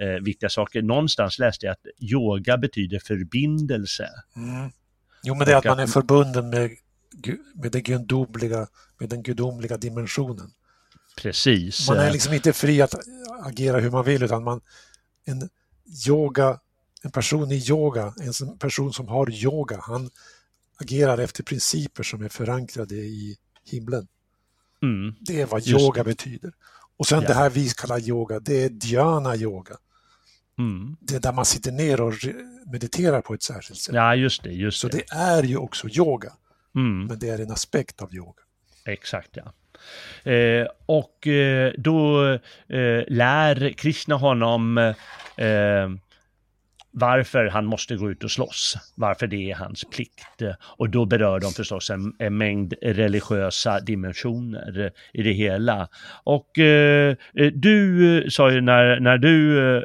eh, viktiga saker. Någonstans läste jag att yoga betyder förbindelse. Mm. Jo, men det är att man är förbunden med, med, gudomliga, med den gudomliga dimensionen. Precis. Man är liksom inte fri att agera hur man vill utan man, en yoga, en person i yoga, en person som har yoga, han agerar efter principer som är förankrade i himlen. Mm. Det är vad yoga betyder. Och sen ja. det här vi kallar yoga, det är dhyana yoga. Mm. Det är där man sitter ner och mediterar på ett särskilt sätt. Ja, just det. Just Så det. det är ju också yoga. Mm. Men det är en aspekt av yoga. Exakt, ja. Eh, och eh, då eh, lär Krishna honom eh, varför han måste gå ut och slåss, varför det är hans plikt. Och då berör de förstås en, en mängd religiösa dimensioner i det hela. Och eh, du eh, sa ju när, när du eh,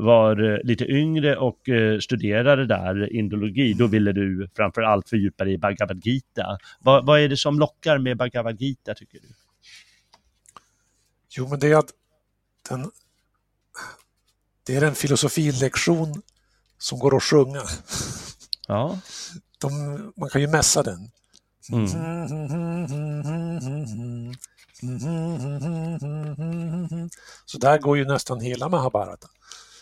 var lite yngre och eh, studerade där indologi, då ville du framför allt fördjupa dig i Bhagavad Gita. Va, vad är det som lockar med Bhagavad Gita tycker du? Jo, men det är att den, det är en filosofilektion som går att sjunga. Ja. De, man kan ju mässa den. Mm. Så där går ju nästan hela Mahabharata.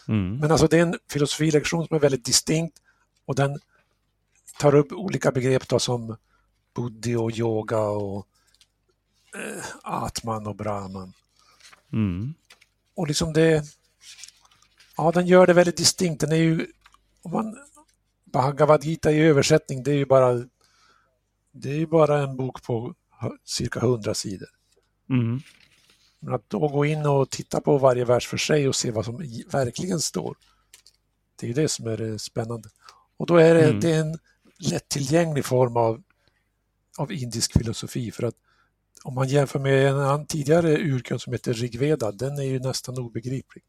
Mm. Men alltså det är en filosofilektion som är väldigt distinkt och den tar upp olika begrepp då som buddhi och yoga och eh, atman och brahman. Mm. Och liksom det, ja den gör det väldigt distinkt. Den är ju, om man, Bhagavad Gita i översättning, det är ju bara det är ju bara en bok på cirka 100 sidor. Mm. Att då gå in och titta på varje vers för sig och se vad som verkligen står, det är det som är spännande. Och då är det, mm. det är en lättillgänglig form av, av indisk filosofi för att om man jämför med en tidigare urkund som heter Rigveda, den är ju nästan obegriplig.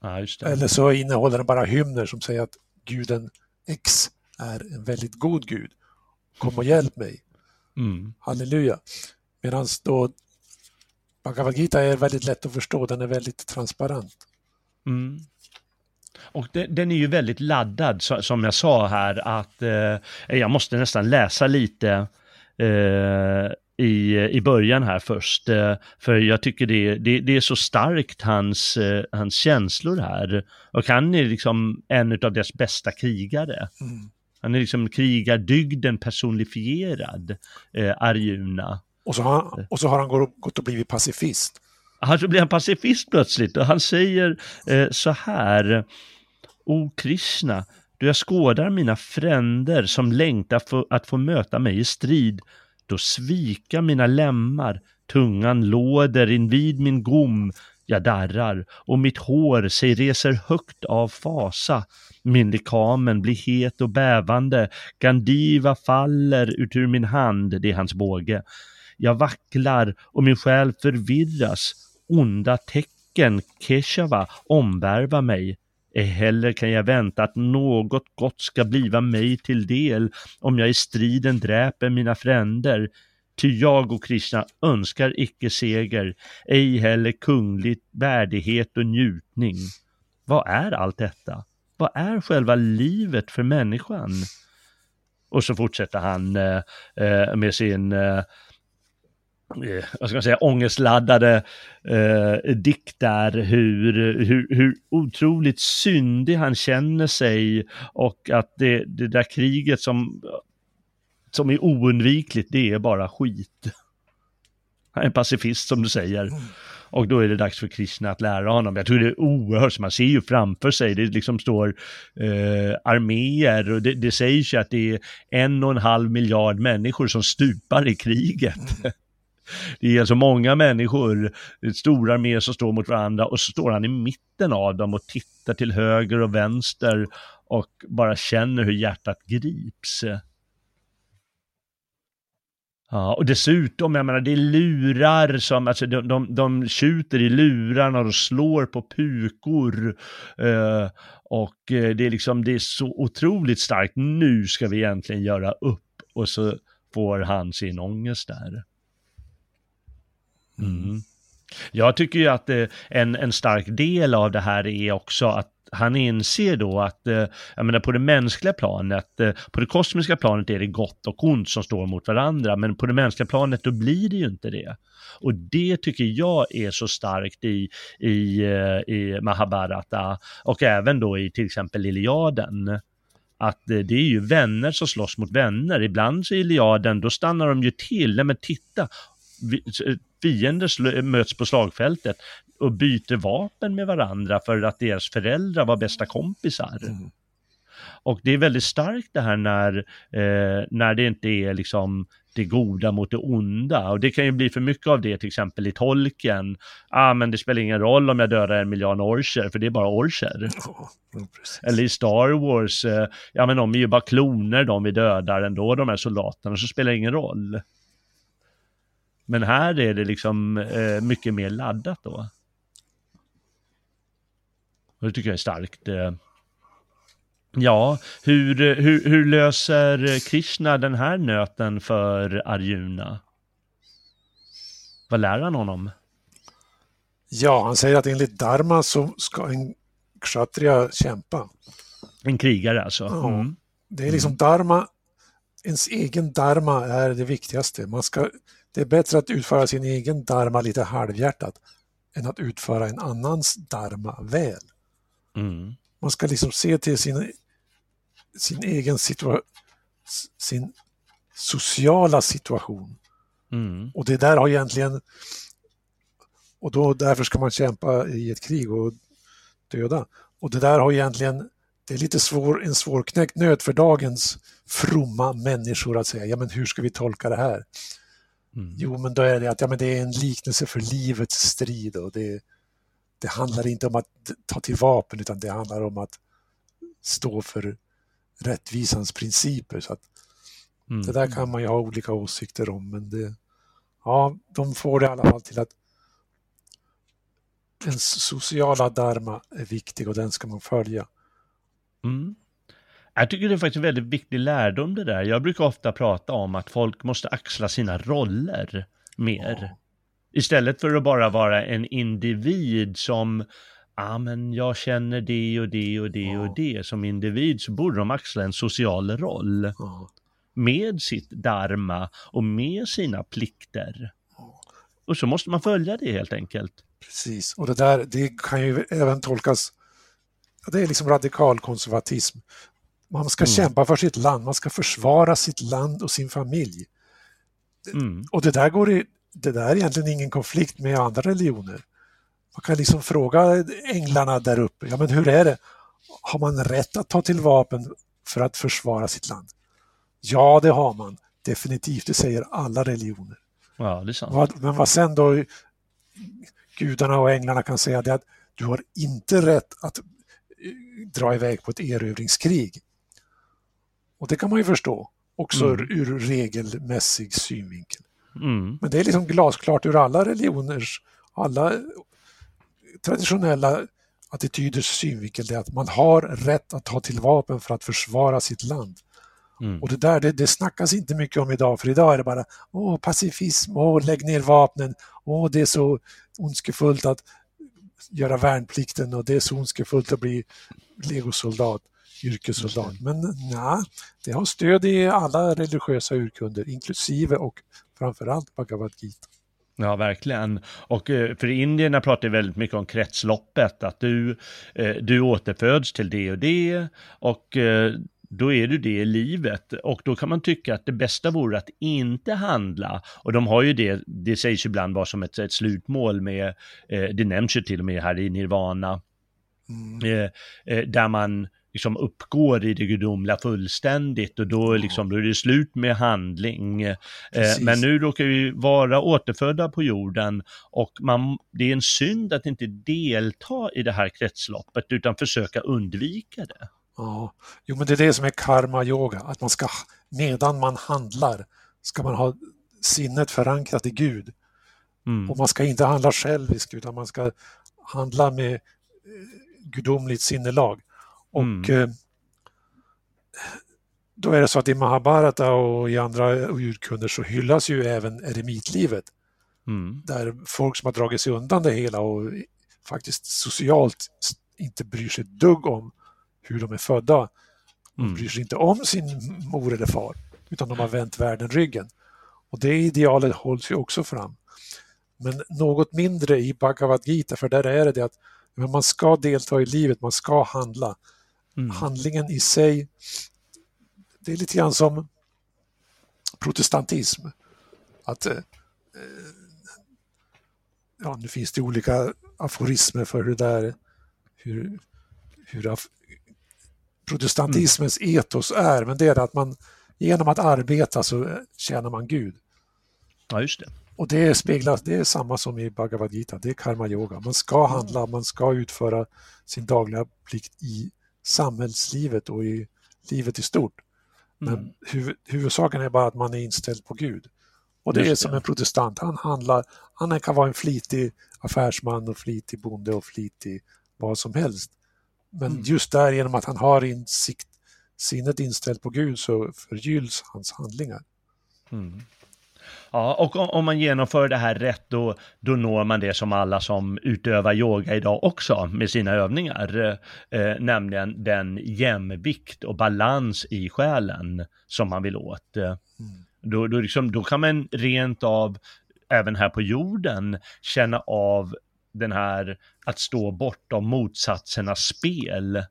Ja, Eller så innehåller den bara hymner som säger att guden X är en väldigt god gud. Kom och hjälp mig. Mm. Halleluja. Medan då Bhagavad Gita är väldigt lätt att förstå, den är väldigt transparent. Mm. Och den är ju väldigt laddad, så, som jag sa här, att eh, jag måste nästan läsa lite eh, i, i början här först. Eh, för jag tycker det, det, det är så starkt, hans, eh, hans känslor här. Och han är liksom en av deras bästa krigare. Mm. Han är liksom krigardygden personifierad, eh, Arjuna. Och så har han, och så har han gått och blivit pacifist. Han blir en pacifist plötsligt och han säger eh, så här. O Krishna, då jag skådar mina fränder som längtar för att få möta mig i strid, då svika mina lemmar, tungan låder invid min gom, jag darrar och mitt hår sig reser högt av fasa. Min lekamen blir het och bävande, Gandiva faller ut ur min hand, det är hans båge. Jag vacklar och min själ förvirras. Onda tecken, Keshava, omvärva mig. Ej heller kan jag vänta att något gott ska bliva mig till del om jag i striden dräper mina fränder. Ty jag och Krishna önskar icke seger, ej heller kunglig värdighet och njutning. Vad är allt detta? Vad är själva livet för människan? Och så fortsätter han eh, eh med sin eh, eh, vad ska man säga, ångestladdade eh, dikter, hur, hur, hur otroligt syndig han känner sig och att det, det där kriget som, som är oundvikligt, det är bara skit. Han är en pacifist som du säger. Och då är det dags för Krishna att lära honom. Jag tror det är oerhört, man ser ju framför sig, det liksom står eh, arméer och det, det sägs ju att det är en och en halv miljard människor som stupar i kriget. Det är alltså många människor, stora arméer som står mot varandra och så står han i mitten av dem och tittar till höger och vänster och bara känner hur hjärtat grips. Ja, och dessutom, jag menar, det är lurar som, alltså de, de, de tjuter i lurarna och slår på pukor. Eh, och eh, det är liksom, det är så otroligt starkt. Nu ska vi egentligen göra upp. Och så får han sin ångest där. Mm. Jag tycker ju att eh, en, en stark del av det här är också att han inser då att, eh, jag menar på det mänskliga planet, eh, på det kosmiska planet är det gott och ont som står mot varandra, men på det mänskliga planet då blir det ju inte det. Och det tycker jag är så starkt i, i, i Mahabharata och även då i till exempel Iliaden att det är ju vänner som slåss mot vänner. Ibland så i Iliaden, då stannar de ju till. Nej men titta, fiender möts på slagfältet och byter vapen med varandra för att deras föräldrar var bästa kompisar. Mm. Och det är väldigt starkt det här när, eh, när det inte är liksom det goda mot det onda. Och det kan ju bli för mycket av det till exempel i tolken. Ah, men det spelar ingen roll om jag dödar en miljard orcher, för det är bara orcher. Oh, Eller i Star Wars, eh, ja men de är ju bara kloner de vi dödar ändå, de här soldaterna, så spelar det ingen roll. Men här är det liksom eh, mycket mer laddat då. Och det tycker jag är starkt. Eh. Ja, hur, hur, hur löser Krishna den här nöten för Arjuna? Vad lär han honom? Ja, han säger att enligt Dharma så ska en kshatriya kämpa. En krigare alltså? Ja, mm. Det är liksom mm. Dharma, ens egen Dharma är det viktigaste. Man ska det är bättre att utföra sin egen dharma lite halvhjärtat än att utföra en annans dharma väl. Mm. Man ska liksom se till sin, sin egen situation, sin sociala situation. Mm. Och det där har egentligen, och då därför ska man kämpa i ett krig och döda. Och det där har egentligen det är lite svår, en svårknäckt nöt för dagens fromma människor att säga, ja men hur ska vi tolka det här? Mm. Jo, men då är det att ja, men det är en liknelse för livets strid och det, det handlar inte om att ta till vapen utan det handlar om att stå för rättvisans principer. Så att mm. Det där kan man ju ha olika åsikter om men det, ja, de får det i alla fall till att den sociala dharma är viktig och den ska man följa. Mm. Jag tycker det är faktiskt en väldigt viktig lärdom det där. Jag brukar ofta prata om att folk måste axla sina roller mer. Ja. Istället för att bara vara en individ som, ja ah, men jag känner det och det och det ja. och det. Som individ så borde de axla en social roll. Ja. Med sitt dharma och med sina plikter. Och så måste man följa det helt enkelt. Precis, och det där det kan ju även tolkas, det är liksom radikal konservatism. Man ska mm. kämpa för sitt land, man ska försvara sitt land och sin familj. Mm. Och det där, går i, det där är egentligen ingen konflikt med andra religioner. Man kan liksom fråga änglarna där uppe, ja men hur är det? Har man rätt att ta till vapen för att försvara sitt land? Ja, det har man. Definitivt, det säger alla religioner. Ja, det är sant. Men vad sen då gudarna och änglarna kan säga det att du har inte rätt att dra iväg på ett erövringskrig. Och det kan man ju förstå, också mm. ur regelmässig synvinkel. Mm. Men det är liksom glasklart ur alla religioners, alla traditionella attityders synvinkel, det att man har rätt att ta till vapen för att försvara sitt land. Mm. Och det där det, det snackas inte mycket om idag, för idag är det bara åh, pacifism, åh, lägg ner vapnen, åh, det är så ondskefullt att göra värnplikten och det är så ondskefullt att bli legosoldat, yrkessoldat. Men nej, det har stöd i alla religiösa urkunder, inklusive och framförallt Bhagavad Gita. Ja, verkligen. Och eh, för indierna pratar väldigt mycket om kretsloppet, att du, eh, du återföds till det och det och eh, då är du det i livet och då kan man tycka att det bästa vore att inte handla. Och de har ju det, det sägs ibland vara som ett, ett slutmål med, det nämns ju till och med här i Nirvana, mm. där man liksom uppgår i det gudomliga fullständigt och då, liksom, då är det slut med handling. Eh, men nu råkar vi vara återfödda på jorden och man, det är en synd att inte delta i det här kretsloppet utan försöka undvika det. Ja, jo men det är det som är karma-yoga, att man ska, medan man handlar, ska man ha sinnet förankrat i Gud. Mm. Och man ska inte handla själviskt utan man ska handla med eh, gudomligt sinnelag. Och mm. eh, då är det så att i Mahabharata och i andra urkunder så hyllas ju även eremitlivet. Mm. Där folk som har dragit sig undan det hela och faktiskt socialt inte bryr sig ett dugg om hur de är födda. De mm. bryr sig inte om sin mor eller far, utan de har vänt världen ryggen. Och det idealet hålls ju också fram. Men något mindre i Bhagavad Gita, för där är det det att man ska delta i livet, man ska handla. Mm. Handlingen i sig, det är lite grann som protestantism. Att, eh, ja, nu finns det olika aforismer för hur, där, hur, hur protestantismens mm. etos är, men det är att man genom att arbeta så tjänar man Gud. Ja, just det. Och det speglas, det är samma som i Bhagavad Gita, det är karma yoga. Man ska handla, man ska utföra sin dagliga plikt i samhällslivet och i livet i stort. Men mm. huv, huvudsaken är bara att man är inställd på Gud. Och det Just är som det. en protestant, han handlar, han kan vara en flitig affärsman och flitig bonde och flitig vad som helst. Men mm. just där genom att han har insikt, sinnet inställt på Gud så förgylls hans handlingar. Mm. Ja, och om, man genomför det här rätt då, då når man det som alla som utövar yoga idag också med sina övningar, eh, nämligen den jämvikt och balans i själen som man vill åt. Mm. Då, då, liksom, då kan man rent av, även här på jorden, känna av den här att stå bortom motsatsernas spel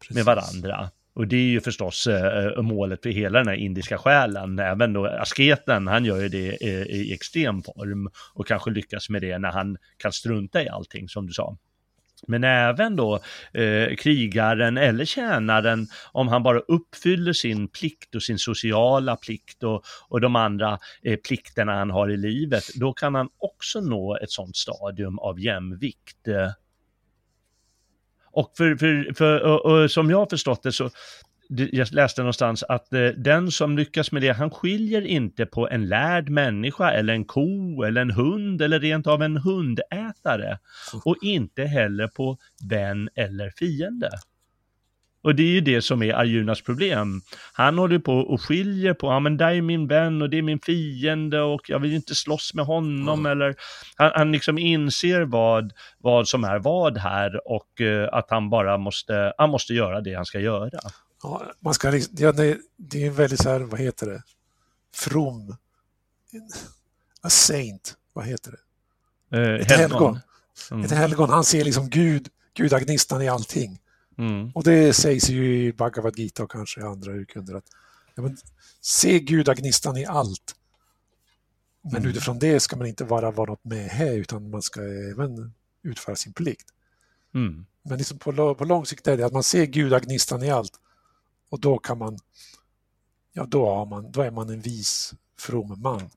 Precis. med varandra. Och det är ju förstås eh, eh, målet för hela den här indiska själen. Även då asketen, han gör ju det i, i extrem form och kanske lyckas med det när han kan strunta i allting som du sa. Men även då eh, krigaren eller tjänaren, om han bara uppfyller sin plikt och sin sociala plikt och, och de andra eh, plikterna han har i livet, då kan han också nå ett sådant stadium av jämvikt. Eh, och, för, för, för och, och som jag har förstått det så jag läste någonstans att eh, den som lyckas med det, han skiljer inte på en lärd människa eller en ko eller en hund eller rent av en hundätare. Och inte heller på vän eller fiende. Och det är ju det som är Arjunas problem. Han håller på och skiljer på, ja men där är min vän och det är min fiende och jag vill inte slåss med honom mm. eller han, han liksom inser vad, vad som är vad här och uh, att han bara måste, han måste göra det han ska göra. Ja, man ska, ja, det, det är väldigt så här, vad heter det, from, a saint, vad heter det? Eh, Ett helgon. Mm. Ett helgon, han ser liksom Gud, gudagnistan i allting. Mm. Och det sägs ju i Bhagavad Gita och kanske i andra urkunder att ja, men, se gudagnistan i allt. Men mm. utifrån det ska man inte bara vara något med här utan man ska även utföra sin plikt. Mm. Men liksom på, på lång sikt är det att man ser gudagnistan i allt. Och då kan man, ja då, har man, då är man en vis, from man.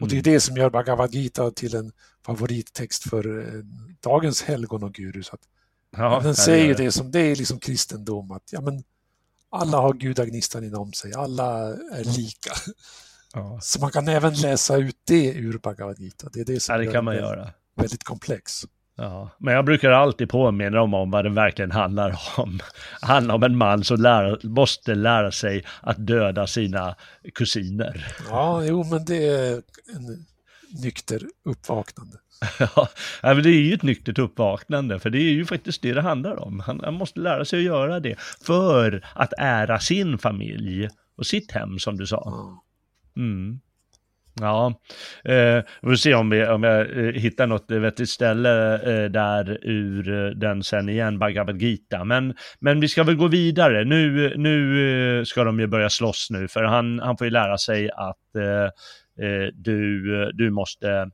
Och det är mm. det som gör Bhagavad Gita till en favorittext för eh, dagens helgon och guru. Så att, ja, den säger det. det som det är liksom kristendom, att ja, men alla har gudagnistan inom sig, alla är lika. Ja. Så man kan även läsa ut det ur Bhagavad Gita. Det är det som ja, det kan man göra. väldigt komplex. Ja, men jag brukar alltid påminna dem om vad det verkligen handlar om. Det handlar om en man som lär, måste lära sig att döda sina kusiner. Ja, jo, men det är en nykter uppvaknande. ja, men det är ju ett nyktert uppvaknande, för det är ju faktiskt det det handlar om. Han, han måste lära sig att göra det för att ära sin familj och sitt hem, som du sa. Mm. Ja, eh, vi får se om, vi, om jag eh, hittar något vettigt ställe eh, där ur eh, den sen igen, Bhagavad Gita. Men, men vi ska väl gå vidare. Nu, nu eh, ska de ju börja slåss nu, för han, han får ju lära sig att eh, eh du, du måste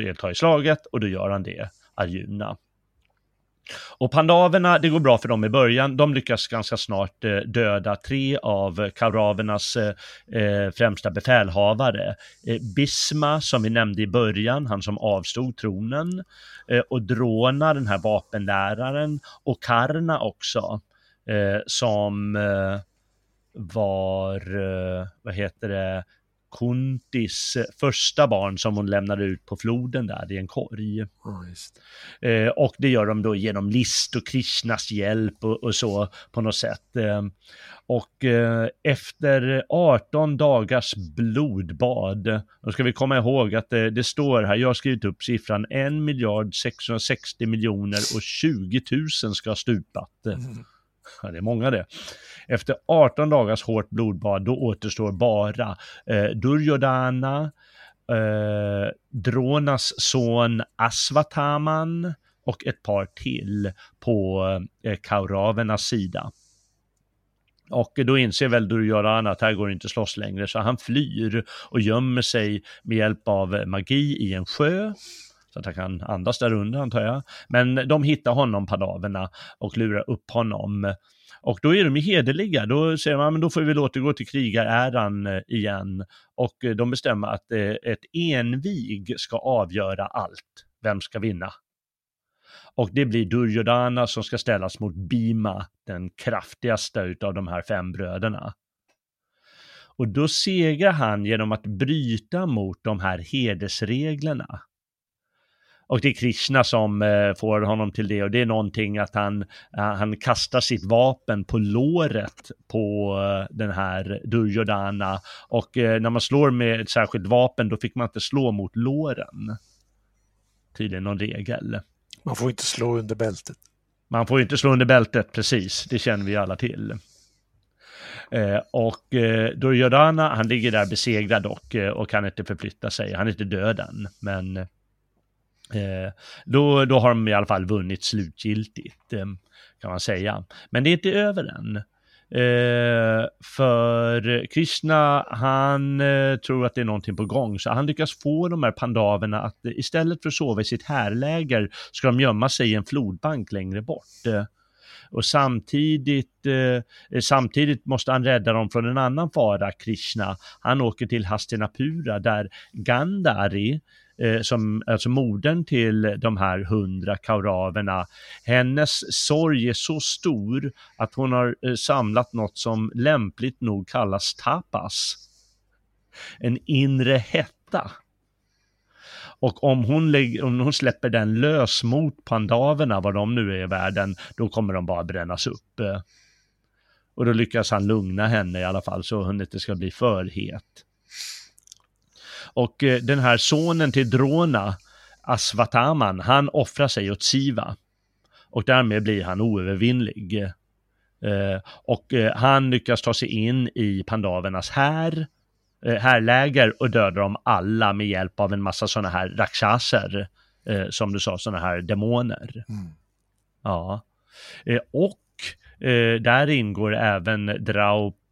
delta i slaget och då gör han det, Arjuna. Och pandaverna, det går bra för dem i början. De lyckas ganska snart eh, döda tre av kauravernas eh, eh, främsta befälhavare. Eh, Bisma, som vi nämnde i början, han som avstod tronen. Eh, och Drona, den här vapenläraren. Och Karna också, eh, som var, vad heter det, Kuntis första barn som hon lämnade ut på floden där i en korg. Oh, eh, och det gör de då genom list och Krishnas hjälp och, och så på något sätt. Eh, och eh, efter 18 dagars blodbad, då ska vi komma ihåg att det, det står här, jag har skrivit upp siffran 1 miljard 660 miljoner och 20 000 ska ha stupat. Mm. Ja, det är många det. Efter 18 dagars hårt blodbad, då återstår bara eh, Duryodhana, eh, Dronas son Asvataman och ett par till på eh, Kauravernas sida. Och då inser väl Duryodhana att här går det inte slåss längre, så han flyr och gömmer sig med hjälp av magi i en sjö så att han kan andas där under antar jag. Men de hittar honom, padaverna, och lurar upp honom. Och då är de ju hederliga, då säger man men då får vi väl återgå till krigaräran eh, igen. Och eh, de bestämmer att eh, ett envig ska avgöra allt. Vem ska vinna? Och det blir Duryodhana som ska ställas mot Bima, den kraftigaste utav de här fem bröderna. Och då segrar han genom att bryta mot de här hedersreglerna. Och det är Krishna som eh, får honom till det och det är någonting att han, eh, han kastar sitt vapen på låret på eh, den här Duryodhana och eh, när man slår med ett särskilt vapen då fick man inte slå mot låren. Tydligen någon regel. Man får inte slå under bältet. Man får inte slå under bältet, precis. Det känner vi alla till. Eh, och eh, Duryodhana, han ligger där besegrad dock eh, och kan inte förflytta sig. Han är inte död än, men Eh, då, då har de i alla fall vunnit slutgiltigt, eh, kan man säga. Men det är inte över än. Eh, för Krishna, han eh, tror att det är någonting på gång, så han lyckas få de här pandaverna att eh, istället för att sova i sitt härläger ska de gömma sig i en flodbank längre bort. Eh, och samtidigt, samtidigt måste han rädda dem från en annan fara, Krishna. Han åker till Hastinapura där Gandhari, eh, som, alltså modern till de här hundra kauraverna, hennes sorg är så stor att hon har eh, samlat något som lämpligt nog kallas tapas. En inre hetta. Och om hon, lägger, om hon släpper den lös mot pandaverna, vad de nu är i världen, då kommer de bara brännas upp. Och då lyckas han lugna henne i alla fall så hon inte ska bli för het. Och eh, den här sonen till Drona, Asvataman, han offrar sig åt Siva. Och därmed blir han oövervinnlig. Eh, och eh, han lyckas ta sig in i pandavernas här härläger och dödar dem alla med hjälp av en massa sådana här rakshaser. som du sa, sådana här demoner. Mm. Ja. och där ingår även Draupadi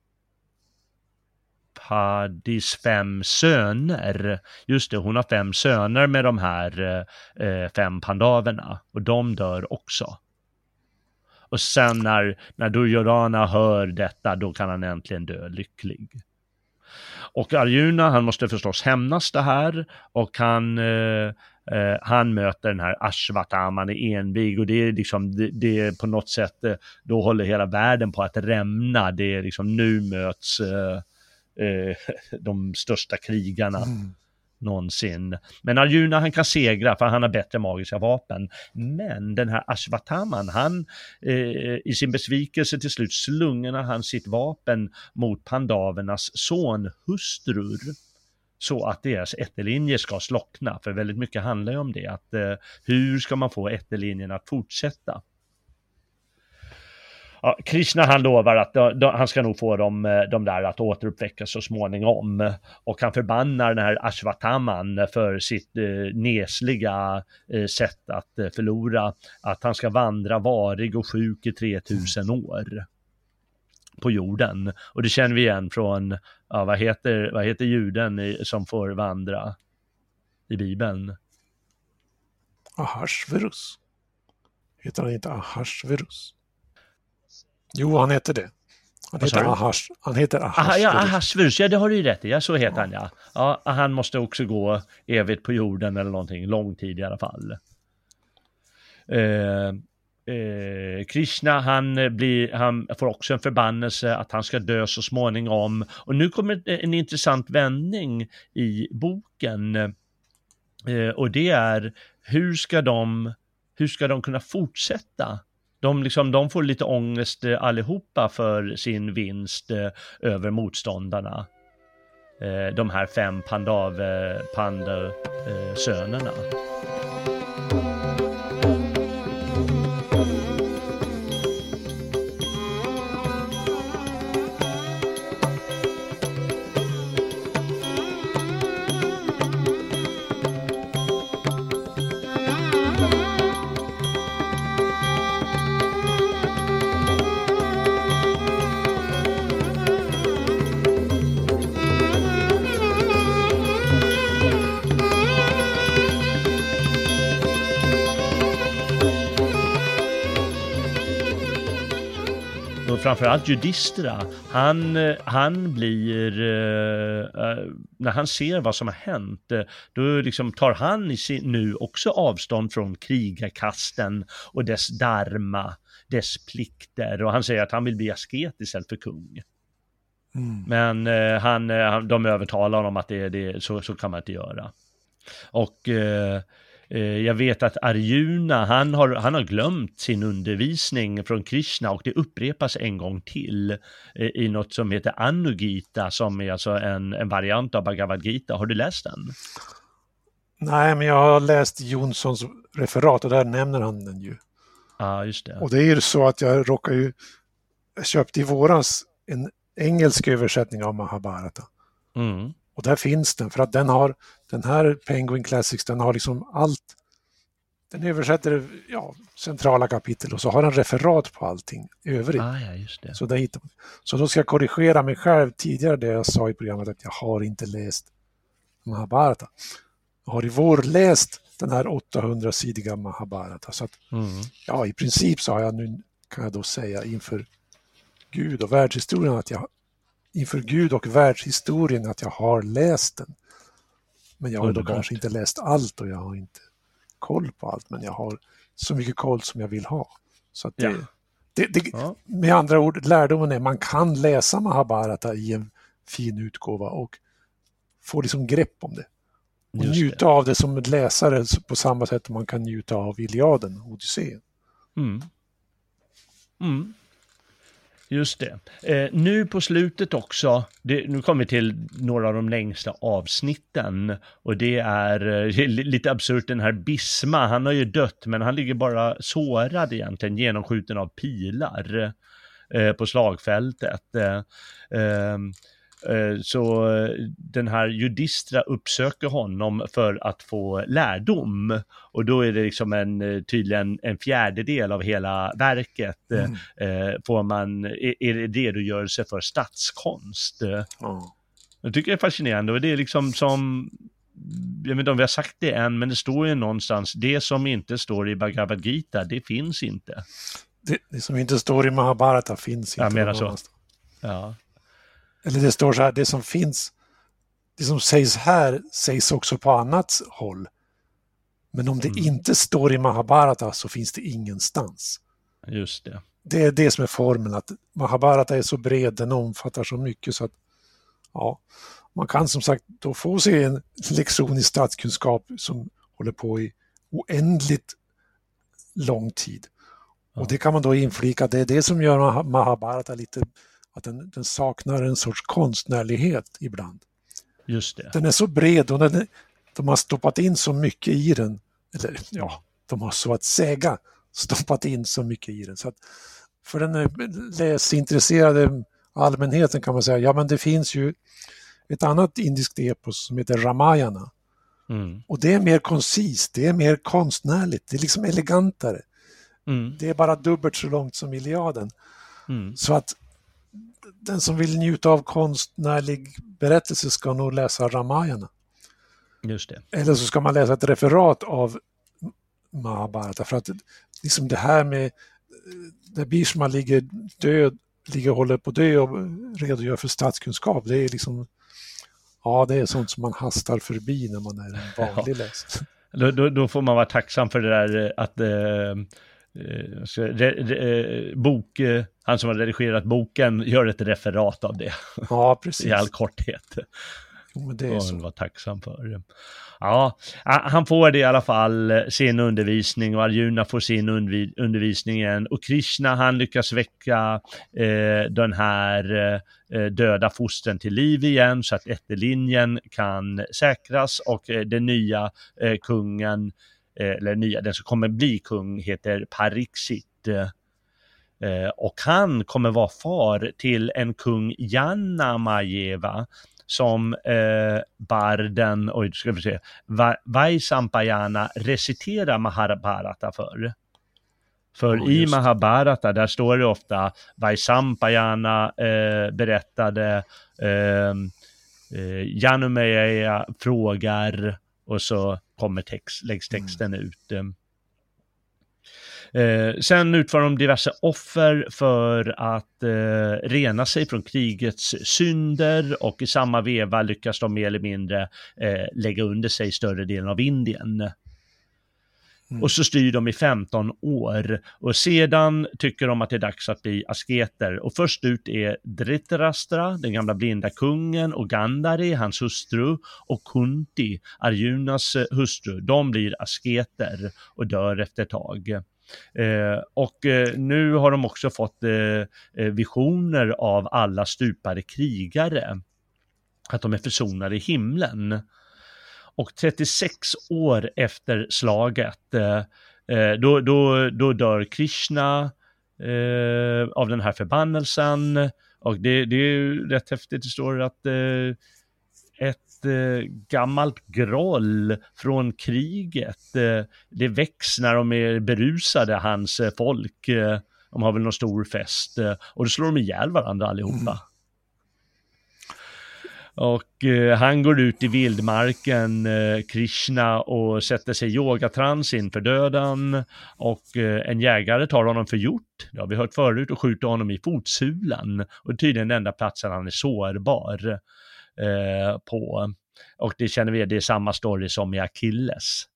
Hadis fem söner. Just det, hon har fem söner med de här eh, fem pandaverna och de dör också. Och sen när, när Duryodhana hör detta, då kan han äntligen dö lycklig. Och Arjuna, han måste förstås hämnas det här och han, eh, eh han möter den här Ashwataman i envig och det är liksom, det, det är på något sätt, eh, då håller hela världen på att rämna. Det är liksom, nu möts eh, eh, de största krigarna mm. någonsin. Men Arjuna han kan segra för han har bättre magiska vapen. Men den här Ashwataman, han eh, i sin besvikelse till slut slungade han sitt vapen mot pandavernas sonhustrur så att deras ättelinje ska slockna. För väldigt mycket handlar ju om det, att eh, hur ska man få ättelinjen att fortsätta? Ja, Krishna han lovar att då, då, han ska nog få dem, eh, de där att återuppväckas så småningom. Och han förbannar den här Ashwataman för sitt eh, nesliga eh, sätt att eh, förlora. Att han ska vandra varig och sjuk i 3000 år på jorden. Och det känner vi igen från, ja, vad, heter, vad heter juden i, som får vandra i Bibeln? Ahasverus. Heter han inte Ahasverus? Jo, han heter det. Han heter, Ahash, han heter Ahasverus. Aha, ja, ja det har du ju rätt i, ja så heter ja. han ja. ja. Han måste också gå evigt på jorden eller någonting, lång tid i alla fall. Eh, eh, Krishna, han, blir, han får också en förbannelse att han ska dö så småningom. Och nu kommer en intressant vändning i boken. Eh, och det är, hur ska de, hur ska de kunna fortsätta de, liksom, de får lite ångest eh, allihopa för sin vinst eh, över motståndarna. Eh, de här fem pandav, eh, pandasönerna. Framförallt Judistra, han, han blir, uh, när han ser vad som har hänt, då liksom tar han i sin, nu också avstånd från krigarkasten och dess dharma, dess plikter och han säger att han vill bli asket istället för kung. Mm. Men han, de övertalar honom att det, det, så, så kan man inte göra. Och Eh, jag vet att Arjuna, han har, han har glömt sin undervisning från Krishna och det upprepas en gång till eh, i något som heter Anugita som är alltså en, en variant av Bhagavad Gita. Har du läst den? Nej, men jag har läst Jonssons referat och där nämner han den ju. Ja, ah, just det. Och det är ju så att jag råkar ju, jag köpte i våras en engelsk översättning av Mahabharata. Mm. Och där finns den, för att den har, den här Penguin Classics, den har liksom allt. den översätter ja, centrala kapitel och så har den referat på allting övrigt. Ah, ja, just det. Så, där hittar man. så då ska jag korrigera mig själv tidigare det jag sa i programmet att jag har inte läst Mahabharata. Jag har i vår läst den här 800-sidiga Mahabharata. Så att, mm. ja, i princip så har jag nu, kan jag då säga inför Gud och världshistorien att jag inför Gud och världshistorien att jag har läst den. Men jag har då kanske inte läst allt och jag har inte koll på allt, men jag har så mycket koll som jag vill ha. Så det, ja. det, det ja. Med andra ord, lärdomen är man kan läsa Mahabharata i en fin utgåva och få liksom grepp om det. Och njuta av det som läsare på samma sätt som man kan njuta av Iliaden, Odysseen. Mm. Mm. Just det. Eh, nu på slutet också, det, nu kommer vi till några av de längsta avsnitten och det är eh, lite absurt den här Bisma, han har ju dött men han ligger bara sårad egentligen, genomskjuten av pilar eh, på slagfältet. Eh, ehm, Eh, ehm, Eh, så den här Judistra uppsöker honom för att få lärdom. Och då är det liksom en, eh, tydligen en fjärdedel av hela verket. Mm. Får man, är det redogörelse för statskonst. Mm. Jag tycker det är fascinerande och det är liksom som jag vet inte om vi har sagt det än, men det står ju någonstans, det som inte står i Bhagavad Gita, det finns inte. Det, det som inte står i Mahabharata finns inte. Jag menar så. Ja. Eller det står så här, det som finns, det som sägs här sägs också på annat håll. Men om det mm. inte står i Mahabharata så finns det ingenstans. Just det. Det är det som är formeln, att Mahabharata är så bred, den omfattar så mycket så att ja, man kan som sagt då få sig en lektion i statskunskap som håller på i oändligt lång tid. Ja. Och det kan man då inflika, det är det som gör Mahabharata lite att den, den, saknar en sorts konstnärlighet ibland. Just det. Den är så bred och den, de har stoppat in så mycket i den. Eller ja, de har så att säga stoppat in så mycket i den. Så att för den läsintresserade allmänheten kan man säga, ja men det finns ju ett annat indiskt epos som heter Ramayana. Mm. Och det är mer koncist, det är mer konstnärligt, det är liksom elegantare. Mm. Det är bara dubbelt så långt som Iliaden. Mm. Så att den som vill njuta av konstnärlig berättelse ska nog läsa Ramayana. Just det. Eller så ska man läsa ett referat av Mahabharata för att liksom det här med när Bishma ligger död, ligger och håller på att dö och redogör för statskunskap, det är liksom Ja, det är sånt som man hastar förbi när man är en vanlig ja. läsare. Då, då, då, får man vara tacksam för det där att eh, Eh, re, re, eh, bok, eh, han som har redigerat boken gör ett referat av det. Ja, precis. I all korthet. Jo, det är så. var tacksam för. Ja, han får det i alla fall, sin undervisning och Arjuna får sin undervisning igen. Och Krishna han lyckas väcka eh, den här eh, döda fostren till liv igen så att ättelinjen kan säkras och eh, den nya eh, kungen Eh, eller nya, den som kommer bli kung heter Pariksit. Eh, och han kommer vara far till en kung Janna Majeva som eh, barden, oj, ska vi se, Vaisampayana reciterar Mahabharata för. För oh, i Mahabharata, där står det ofta Vaisampayana eh, berättade, eh, eh, Janumeya frågar och så kommer text, läggs mm. texten mm. ut. Eh, sen utför de diverse offer för att eh, rena sig från krigets synder och i samma veva lyckas de mer eller mindre eh, lägga under sig större delen av Indien. Mm. Och så styr de i 15 år och sedan tycker de att det är dags att bli asketer. Och först ut är Dhritarashtra, den gamla blinda kungen, och Gandhari, hans hustru, och Kunti, Arjunas eh, hustru. De blir asketer och dör efter ett tag. Eh, och eh, nu har de också fått eh, eh, visioner av alla stupade krigare. Att de är försonade i himlen. Och 36 år efter slaget, eh, eh, då, då, då dör Krishna eh, av den här förbannelsen. Och det, det är ju rätt häftigt, det står att eh, ett ett eh, gammalt groll från kriget. Eh, det väcks när de är berusade, hans eh, folk. Eh, de har väl någon stor fest eh, och då slår de ihjäl varandra allihopa. Mm. Och eh, han går ut i vildmarken, eh, Krishna, och sätter sig i yogatrans inför döden. Och eh, en jägare tar honom för gjort, det har vi hört förut, och skjuter honom i fotsulan. Och tydligen den enda platsen han är sårbar eh, på. Och det känner vi, det är samma story som i Achilles.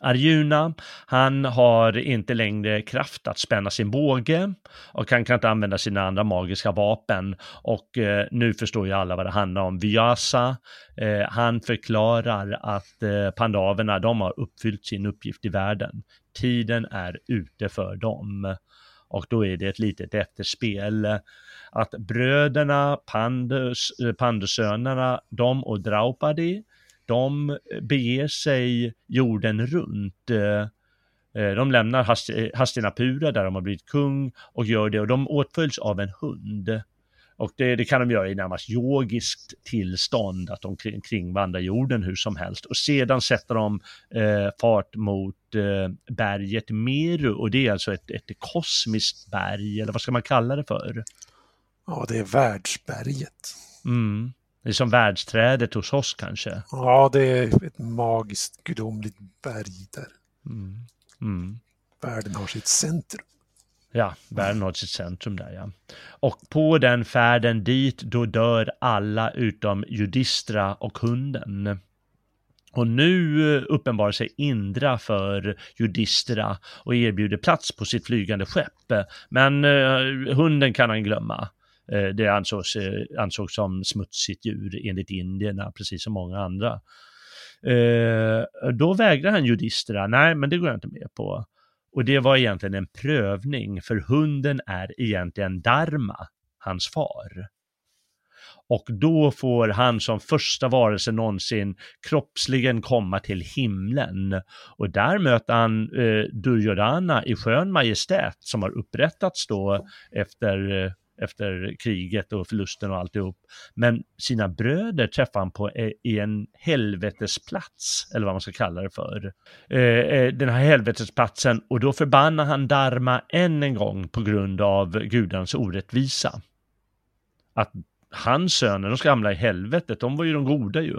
Arjuna, han har inte längre kraft att spänna sin båge och han kan inte använda sina andra magiska vapen. Och eh, nu förstår ju alla vad det handlar om. Vyasa, eh, han förklarar att eh, pandaverna, de har uppfyllt sin uppgift i världen. Tiden är ute för dem. Och då är det ett litet efterspel att bröderna, Pandus, eh, Pandusönerna, de och Draupadi, de beger sig jorden runt. Eh, de lämnar eh, Hastinapura där de har blivit kung och gör det och de åtföljs av en hund. Och det, det, kan de göra i närmast yogiskt tillstånd, att de kring, kringvandrar jorden hur som helst. Och sedan sätter de eh, fart mot eh, berget Meru och det är alltså ett, ett kosmiskt berg, eller vad ska man kalla det för? Ja, det är världsberget. Mm. Det är som världsträdet hos oss kanske. Ja, det är ett magiskt gudomligt berg där. Mm. Mm. Världen har sitt centrum. Ja, världen har sitt centrum där ja. Och på den färden dit, då dör alla utom Judistra och hunden. Och nu eh, uppenbarar sig Indra för Judistra och erbjuder plats på sitt flygande skepp. Men eh, hunden kan han glömma. Eh, det ansågs, eh, ansågs som smutsigt djur enligt indierna, precis som många andra. Eh, då vägrar han judistra, nej men det går jag inte med på. Och det var egentligen en prövning, för hunden är egentligen Dharma, hans far. Och då får han som första varelse någonsin kroppsligen komma till himlen. Och där möter han eh, Duryodhana i skön majestät som har upprättats då efter eh, efter kriget och förlusten och alltihop. Men sina bröder träffar han på eh, i en helvetesplats, eller vad man ska kalla det för. Eh, eh, den här helvetesplatsen och då förbannar han Dharma än en gång på grund av gudarnas orättvisa. Att hans söner, de ska hamna i helvetet, de var ju de goda ju.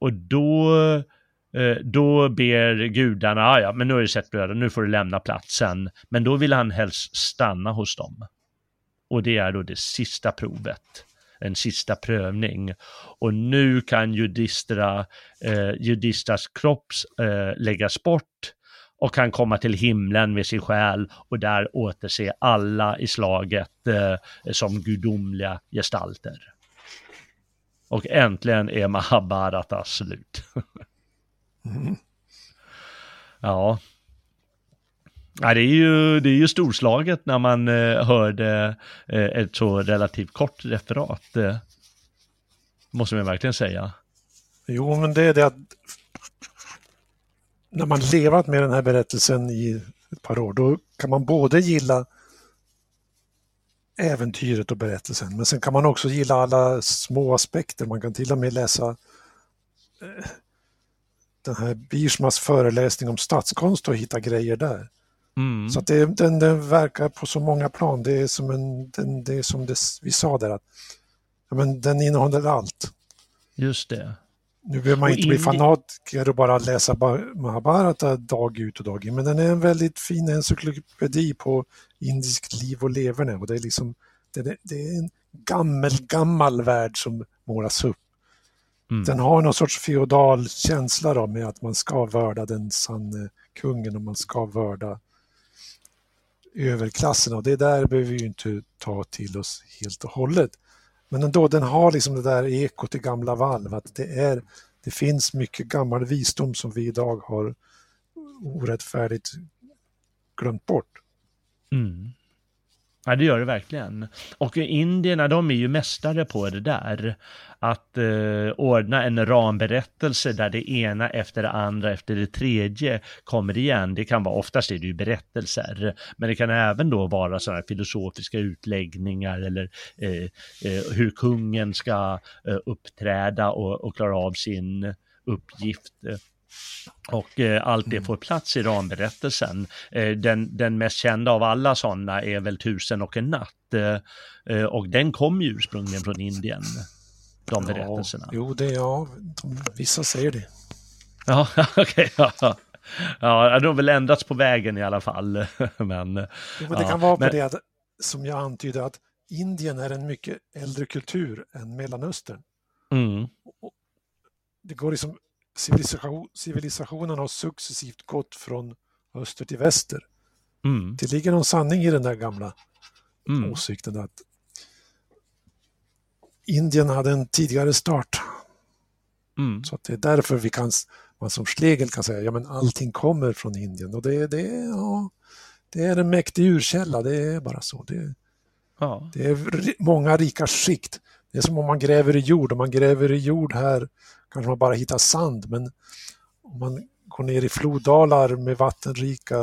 och då då ber gudarna, ah, ja men nu har du sett bröder, nu får du lämna platsen. Men då vill han helst stanna hos dem. Och det är då det sista provet, en sista prövning. Och nu kan judistra, eh, judistras kropp eh, läggas bort och kan komma till himlen med sin själ och där återse alla i slaget eh, som gudomliga gestalter. Och äntligen är Mahabharata slut. mm. Ja, Ja, det, är ju, det är ju storslaget när man eh, hörde eh, ett så relativt kort referat. Eh, måste man verkligen säga. Jo, men det är det att när man levat med den här berättelsen i ett par år, då kan man både gilla äventyret och berättelsen, men sen kan man också gilla alla små aspekter. Man kan till och med läsa eh, den här Biersmas föreläsning om statskonst och hitta grejer där. Mm. Så det, den, den verkar på så många plan. Det är som, en, den, det är som det, vi sa där, att ja, men den innehåller allt. Just det. Nu behöver man och inte in... bli fanatiker och bara läsa Mahabharata dag ut och dag in, men den är en väldigt fin encyklopedi på indiskt liv och leverne. Och det, är liksom, det, är, det är en gammal, gammal värld som målas upp. Mm. Den har någon sorts feodal känsla då med att man ska vörda den sanne kungen och man ska vörda överklassen och det där behöver vi ju inte ta till oss helt och hållet. Men ändå, den har liksom det där ekot i gamla valv, att det, är, det finns mycket gammal visdom som vi idag har orättfärdigt glömt bort. Mm. Ja, det gör det verkligen. Och indierna, de är ju mästare på det där. Att eh, ordna en ramberättelse där det ena efter det andra efter det tredje kommer igen. Det kan vara, oftast är det ju berättelser, men det kan även då vara sådana filosofiska utläggningar eller eh, eh, hur kungen ska eh, uppträda och, och klara av sin uppgift. Och eh, allt det mm. får plats i ramberättelsen. Eh, den, den mest kända av alla sådana är väl Tusen och en natt. Eh, eh och den kom ju ursprungligen från Indien, de ja, berättelserna. Jo, det är ja, de, vissa säger det. Ja, okej. Okay, ja. Ja, det har väl ändrats på vägen i alla fall. men, jo, men det kan vara på men... det att, som jag antydde, att Indien är en mycket äldre kultur än Mellanöstern. Mm. Det går liksom civilisation, civilisationen har successivt gått från öster till väster. Mm. Det ligger någon sanning i den där gamla mm. åsikten att Indien hade en tidigare start. Mm. Så att det är därför vi kan, man som Schlegel kan säga, ja men allting kommer från Indien och det, det, ja, det är en mäktig urkälla, det är bara så. Det, ja. det är många rika skikt. Det är som om man gräver i jord, om man gräver i jord här kanske man bara hittar sand men om man går ner i floddalar med vattenrika,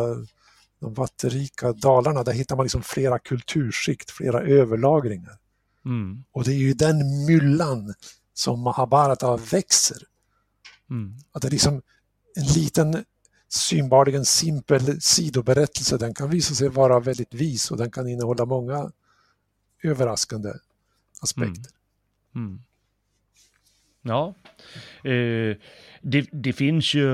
de vattenrika dalarna, där hittar man liksom flera kulturskikt, flera överlagringar. Mm. Och det är ju den myllan som Mahabharata växer. Mm. Att det är liksom en liten synbarligen simpel sidoberättelse, den kan visa sig vara väldigt vis och den kan innehålla många överraskande aspekter. Mm mm. Ja, eh, det, det, finns ju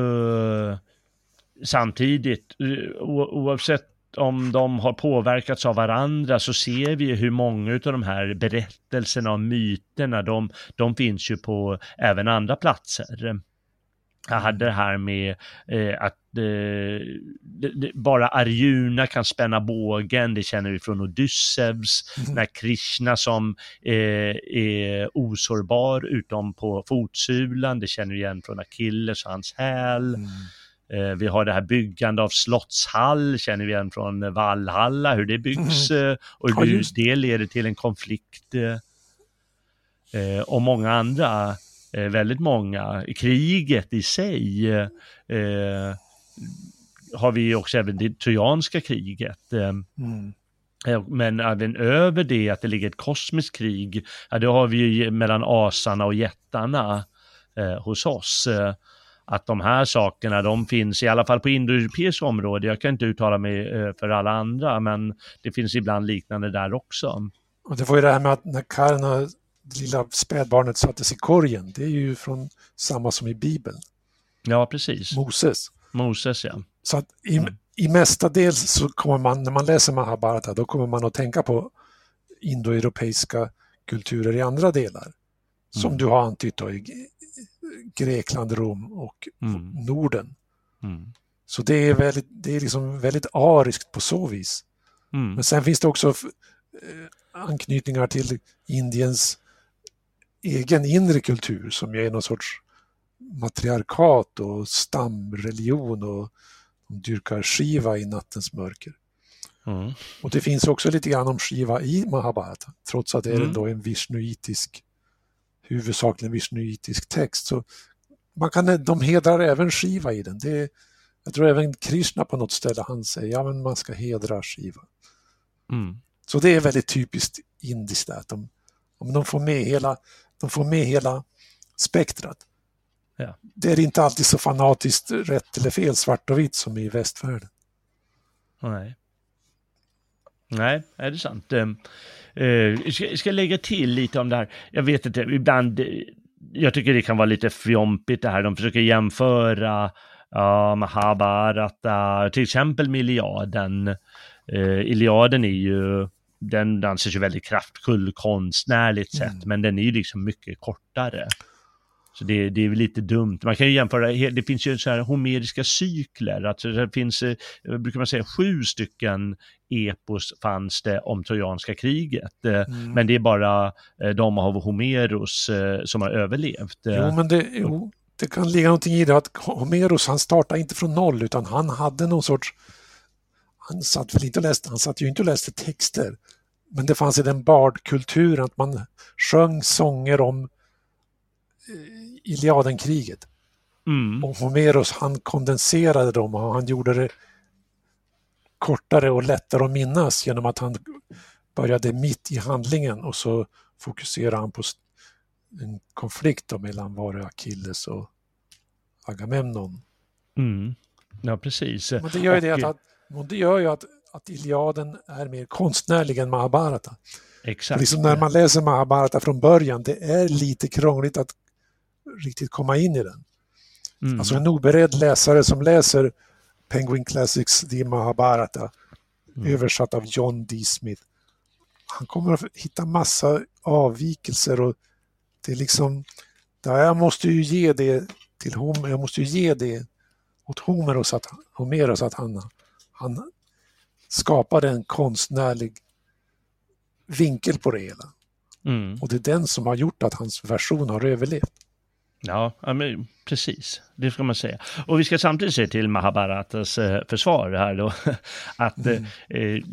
samtidigt, eh, oavsett om de har påverkats av varandra så ser vi hur många av de här berättelserna och myterna, de, de finns ju på även andra platser. Jag hade det här med eh, att eh, det, det, bara Arjuna kan spänna bågen, det känner vi från Odysseus, mm. när Krishna som eh, är osårbar utom på fotsulan, det känner vi igen från Achilles och hans häl. Mm. Eh, vi har det här byggande av slottshall, känner vi igen från Valhalla, hur det byggs mm. Eh, och hur det leder till en konflikt. Eh, och många andra väldigt många. Kriget i sig eh, har vi också även det trojanska kriget. Eh, mm. Men även över det, att det ligger ett kosmiskt krig, ja, det har vi ju mellan asarna och jättarna eh, hos oss. Eh, att de här sakerna, de finns i alla fall på indoeuropeiskt område. Jag kan inte uttala mig eh, för alla andra, men det finns ibland liknande där också. Och det var ju det här med att när Karna det lilla spädbarnet sattes i korgen, det är ju från samma som i Bibeln. Ja, precis. Moses. Moses, ja. Så att i, mm. i mestadels så kommer man, när man läser Mahabharata, då kommer man att tänka på indoeuropeiska kulturer i andra delar. Som mm. du har antytt då, i Grekland, Rom och mm. Norden. Mm. Så det är, väldigt, det är liksom väldigt ariskt på så vis. Mm. Men sen finns det också eh, anknytningar till Indiens egen inre kultur som är någon sorts matriarkat och stamreligion och de dyrkar Shiva i nattens mörker. Mm. Och det finns också lite grann om Shiva i Mahabharata, trots att det är mm. ändå en vishnuitisk, huvudsakligen vishnuitisk text. Så man kan, de hedrar även Shiva i den. Det, jag tror även Krishna på något ställe, han säger ja men man ska hedra Shiva. Mm. Så det är väldigt typiskt indiskt att de, om de får med hela de får med hela spektrat. Ja. Det är inte alltid så fanatiskt rätt eller fel, svart och vitt som i västvärlden. Nej. Nej, är det sant? Uh, uh, ska, ska lägga till lite om det här. Jag vet inte, ibland, jag tycker det kan vara lite fjompigt det här. De försöker jämföra uh, Mahabharata, till exempel med Iliaden. Uh, Iliaden är ju den anses ju väldigt kraftfull konstnärligt sett, mm. men den är ju liksom mycket kortare. Så det, det är väl lite dumt. Man kan ju jämföra, det finns ju så här homeriska cykler, alltså det finns, eh, brukar man säga, sju stycken epos fanns det om trojanska kriget. Eh, mm. Men det är bara eh, de av Homeros som har överlevt. Jo, men det, jo, det kan ligga någonting i det att Homeros, han startade inte från noll, utan han hade någon sorts han satt väl inte och läste, han satt ju inte och läste texter. men det fanns i den bardkulturen att man sjöng sånger om eh, Iliadenkriget. Mm. Och Homeros han kondenserade dem och han gjorde det kortare och lättare att minnas genom att han började mitt i handlingen och så fokuserade han på en konflikt mellan var det Achilles och Agamemnon. Mm. Ja, precis. Men det gör ju, och, det att, det gör ju att, att Iliaden är mer konstnärlig än Mahabharata. Exakt. Liksom när man läser Mahabharata från början, det är lite krångligt att riktigt komma in i den. Mm. Alltså en oberedd läsare som läser Penguin Classics The Mahabharata mm. översatt av John D. Smith. Han kommer att hitta massa avvikelser och det är liksom, jag måste ju ge det till Homer, jag måste ju ge det åt Homeros att, Homeros att han, han skapade en konstnärlig vinkel på det hela. Mm. Och det är den som har gjort att hans version har överlevt. Ja, men precis. Det ska man säga. Och vi ska samtidigt se till Mahabharatas eh, försvar här då. Att mm. eh,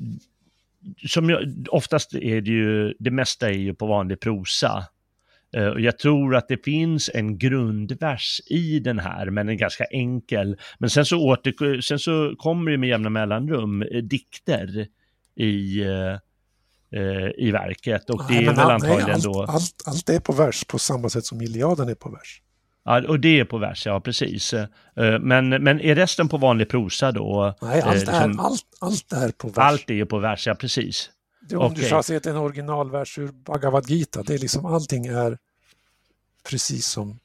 som jag, oftast är det ju, det mesta är ju på vanlig prosa. Eh, och jag tror att det finns en grundvers i den här, men en ganska enkel. Men sen så, åter, sen så kommer det med jämna mellanrum eh, dikter i, eh, i verket. Och det nej, är väl antagligen nej, allt, då... Allt, allt är på vers på samma sätt som Iliaden är på vers. Ja, och det är på vers, ja precis. Men, men är resten på vanlig prosa då? Nej, allt, liksom, är, allt, allt är på vers. Allt är ju på vers, ja precis. Det, om du har sett en originalvers ur Bhagavad Gita, det är liksom allting är precis som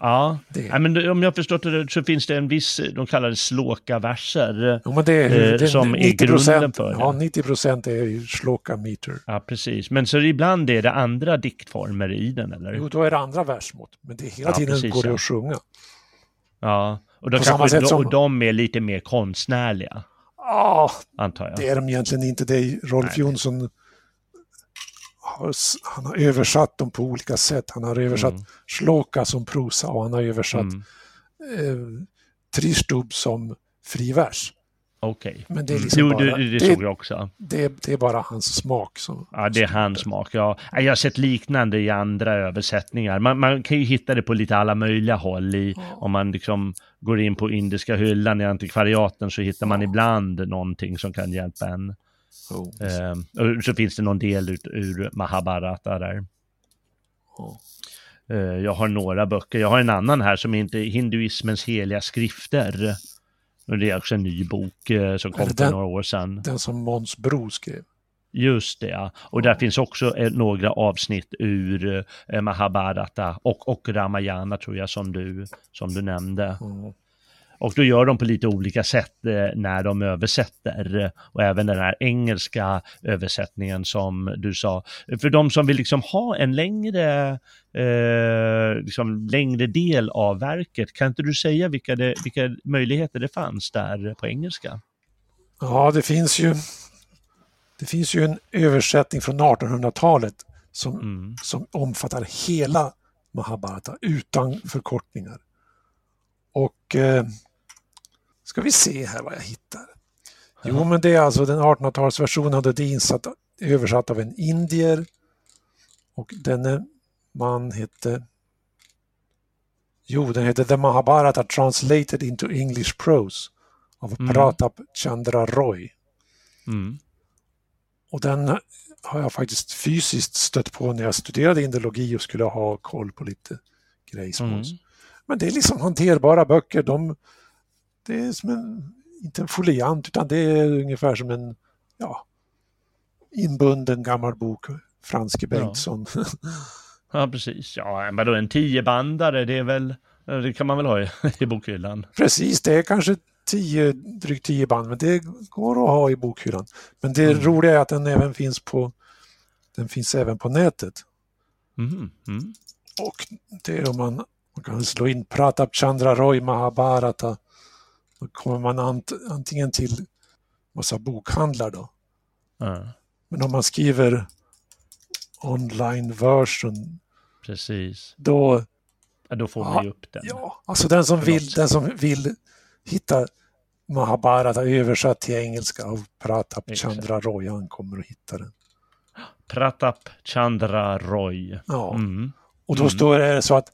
Ja, det. men om jag förstått det så finns det en viss, de kallar det sloka-verser. Jo, men det är, eh, som 90 är grunden för det. Ja, 90 procent är ju sloka-meter. Ja, precis. Men så ibland är det andra diktformer i den, eller? Jo, då är det andra versmått. Men det är hela ja, tiden precis, går det ja. att sjunga. Ja, och, då kanske, de, som... och de är lite mer konstnärliga. Ja, antar jag. det är de egentligen inte. Det är Rolf Nej. Jonsson har, han har översatt dem på olika sätt. Han har översatt mm. Shloka som prosa och han har översatt mm. eh, Tristub som frivers. Okej. Okay. Men det är liksom jo, bara, det, det, såg jag också. Det, det, är bara hans smak. Som, ja, det är hans smak. Ja. Jag har sett liknande i andra översättningar. Man, man kan ju hitta det på lite alla möjliga håll. I, ja. Om man liksom går in på indiska hyllan i antikvariaten så hittar man ja. ibland någonting som kan hjälpa en. Oh. Eh, och så finns det någon del ut, ur Mahabharata där. Oh. Eh, jag har några böcker. Jag har en annan här som inte hinduismens heliga skrifter. Och det är också en ny bok eh, som kom för några år sedan. Den som Måns Bro skrev. Just det, ja. Och där finns också eh, några avsnitt ur eh, Mahabharata och, och Ramayana tror jag som du, som du nämnde. Mm. Och då gör de på lite olika sätt eh, när de översätter. Och även den här engelska översättningen som du sa. För de som vill liksom ha en längre, eh, liksom längre del av verket, kan inte du säga vilka, det, vilka möjligheter det fanns där på engelska? Ja, det finns ju, det finns ju en översättning från 1800-talet som, mm. som omfattar hela Mahabharata utan förkortningar. Och eh, Ska vi se här vad jag hittar. Jo, men det är alltså den 1800-talsversionen det är insatt, översatt av en indier. Och denne man hette... Jo, den heter The Mahabharata Translated into English Prose av mm. Pratap Chandra Roy. Mm. Och den har jag faktiskt fysiskt stött på när jag studerade indologi och skulle ha koll på lite grejsmåls. Mm. Men det är liksom hanterbara böcker. De, det är som en, inte en foliant, utan det är ungefär som en ja, inbunden gammal bok, Franske Bengtsson. Ja. ja, precis. Ja, men då en tiobandare, det är väl, det kan man väl ha i, i bokhyllan? Precis, det är kanske tio, drygt tio band, men det går att ha i bokhyllan. Men det mm. roliga är att den även finns på, den finst även på nätet. Mm. Mm. Och det är om man, man kan slå in Pratap Chandra Roy Mahabharata då kommer man ant antingen till massa bokhandlar då. Mm. Men om man skriver online version. Precis. Då, ja, då får man ju upp den. Ja, alltså den som, vill, den som vill hitta Mahabharata översatt till engelska av Pratap Chandra Roy, han kommer att hitta den. Pratap Chandra Roy. Ja, mm. och då mm. står det så att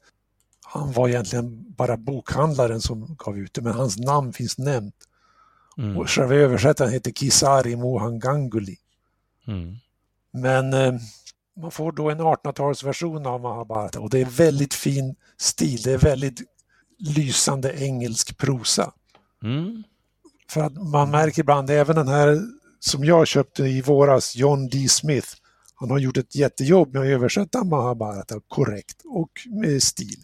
han var egentligen bara bokhandlaren som gav ut det, men hans namn finns nämnt. Mm. Och själva översättaren heter Kisari Mohan Ganguly. Mm. Men eh, man får då en 1800-talsversion av Mahabharata och det är väldigt fin stil. Det är väldigt lysande engelsk prosa. Mm. För att man märker ibland, även den här som jag köpte i våras, John D. Smith, han har gjort ett jättejobb med att översätta Mahabharata korrekt och med stil.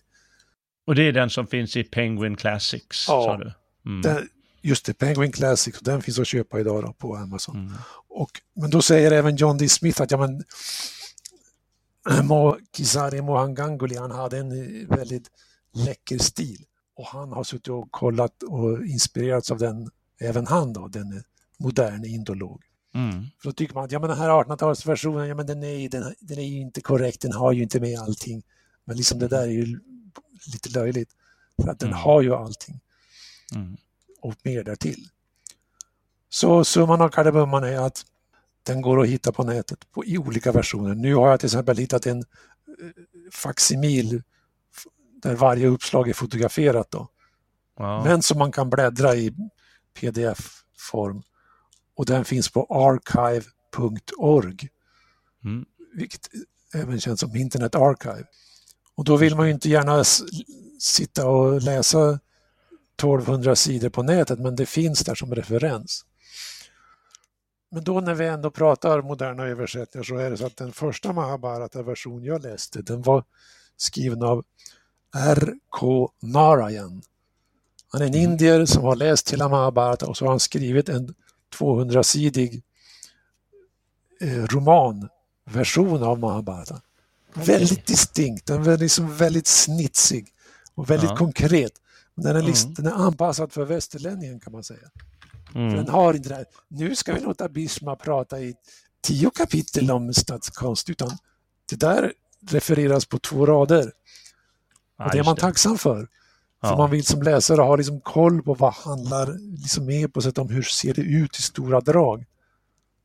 Och det är den som finns i Penguin Classics, ja, sa du? Mm. Den, just det, Penguin Classics, den finns att köpa idag då, på Amazon. Mm. Och, men då säger även John D. Smith att ja, men, Mo, Kisari Mohan Ganguly, han hade en väldigt läcker stil. Och han har suttit och kollat och inspirerats av den, även han då, den moderne indolog. Mm. För då tycker man att ja, men den här 1800-talsversionen, ja, men den, är, den, den är ju inte korrekt, den har ju inte med allting. Men liksom det där är ju lite löjligt. För att den mm. har ju allting. Mm. Och mer därtill. Så summan av kardemumman är att den går att hitta på nätet på, i olika versioner. Nu har jag till exempel hittat en eh, facsimil där varje uppslag är fotograferat. Då. Ja. Men som man kan bläddra i pdf-form. Och den finns på archive.org. Mm. Vilket även känns som Internet Archive. Och då vill man ju inte gärna sitta och läsa 1200 sidor på nätet men det finns där som referens. Men då när vi ändå pratar moderna översättningar så är det så att den första Mahabharata-version jag läste den var skriven av R.K. Narayan. Han är en mm. indier som har läst hela Mahabharata och så har han skrivit en 200-sidig eh, romanversion av Mahabharata. Väldigt distinkt, den är liksom väldigt snitsig och väldigt ja. konkret. Den är, liksom, mm. den är anpassad för västerlänningen kan man säga. Mm. För den har inte det här, nu ska vi låta Bishma prata i tio kapitel om statskonst, utan det där refereras på två rader. Och det är man tacksam för. För ja. man vill som läsare ha liksom koll på vad handlar liksom eposet om, hur ser det ut i stora drag.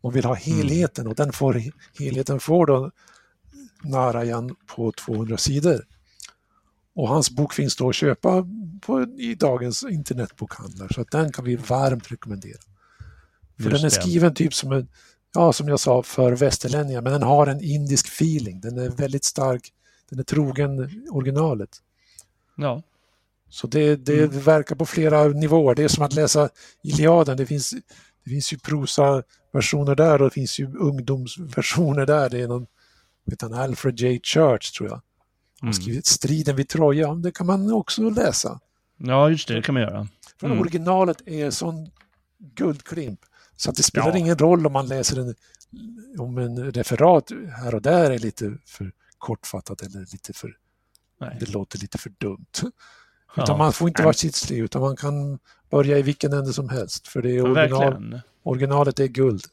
Man vill ha mm. helheten och den får, helheten får då Narayan på 200 sidor. Och hans bok finns då att köpa på, i dagens internetbokhandlar så att den kan vi varmt rekommendera. För Just den är skriven typ som en, ja som jag sa, för västerlänningar men den har en indisk feeling. Den är väldigt stark, den är trogen originalet. Ja. Så det, det mm. verkar på flera nivåer. Det är som att läsa Iliaden. Det finns, det finns ju prosa-versioner där och det finns ju ungdomsversioner där. Det är någon, vet han, Alfred J. Church tror jag. Han har mm. skrivit Striden vid Troja. Det kan man också läsa. Ja, just det, det kan man göra. För mm. originalet är sån guldklimp. Så att det spelar ja. ingen roll om man läser en, om en referat här och där är lite för kortfattat eller lite för... Nej. Det låter lite för dumt. Utan ja. man får inte vara kitslig utan man kan börja i vilken ände som helst. För det är original, originalet är guld.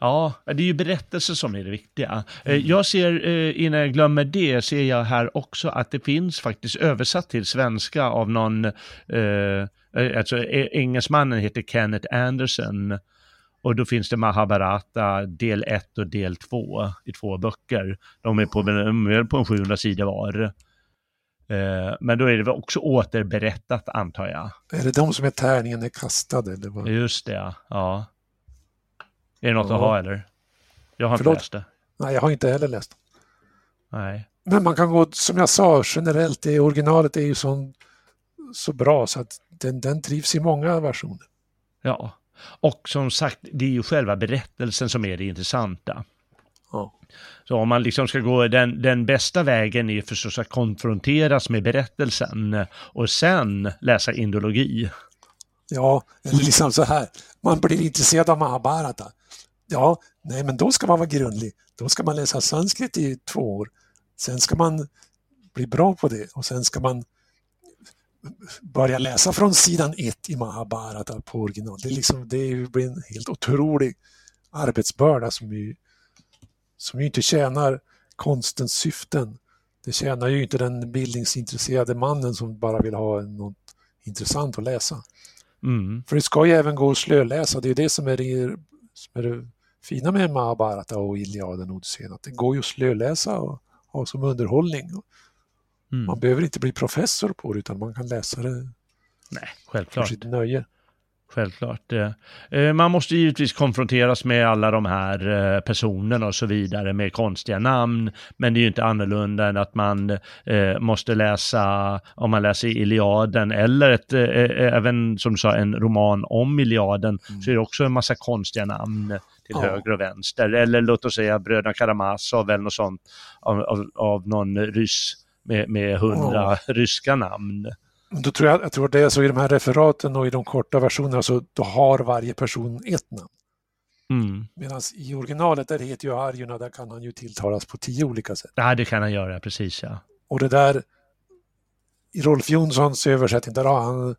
Ja, det är ju berättelser som är det viktiga. Eh, mm. Jag ser, eh, innan jag glömmer det, ser jag här också att det finns faktiskt översatt till svenska av någon, eh, eh alltså engelsmannen heter Kenneth Anderson. Och då finns det Mahabharata del 1 och del 2 i två böcker. De är på, de är på en 700 sidor var. Men då är det väl också återberättat antar jag. Är det de som är tärningen är kastad? Eller vad? Just det, ja. Är det något ja. att ha eller? Jag har Förlåt? inte läst det. Nej, jag har inte heller läst. Nej. Men man kan gå, som jag sa, generellt, det originalet är ju så, så bra så att den, den trivs i många versioner. Ja, och som sagt, det är ju själva berättelsen som är det intressanta. Ja. Så om man liksom ska gå den, den bästa vägen är förstås att konfronteras med berättelsen och sen läsa indologi. Ja, eller liksom så här, man blir intresserad av Mahabharata. Ja, nej men då ska man vara grundlig. Då ska man läsa sanskrit i två år. Sen ska man bli bra på det och sen ska man börja läsa från sidan ett i Mahabharata på original. Det, är liksom, det blir en helt otrolig arbetsbörda som ju, som ju inte tjänar konstens syften. Det tjänar ju inte den bildningsintresserade mannen som bara vill ha något intressant att läsa. Mm. För det ska ju även gå att slöläsa, det är det som är det, som är det fina med Mahabharata och Iliaden och Odysseen, att det går ju att slöläsa och ha som underhållning. Mm. Man behöver inte bli professor på det, utan man kan läsa det Nej, självklart. för sitt nöje. Självklart. Eh, man måste givetvis konfronteras med alla de här eh, personerna och så vidare med konstiga namn. Men det är ju inte annorlunda än att man eh, måste läsa, om man läser Iliaden eller ett, även som du sa, en roman om Iliaden, mm. så är det också en massa konstiga namn till ja. höger och vänster. Eller låt oss säga bröderna Karamazov eller något sånt av, av, av någon ryss med, med hundra ja. ryska namn. Då tror jag, jag tror det är så i de här referaten och i de korta versionerna så då har varje person ett namn. Mm. Medan i originalet där heter ju Arjuna, där kan han ju tilltalas på tio olika sätt. Ja, det kan han göra, precis ja. Och det där i Rolf Jonssons översättning, där har han,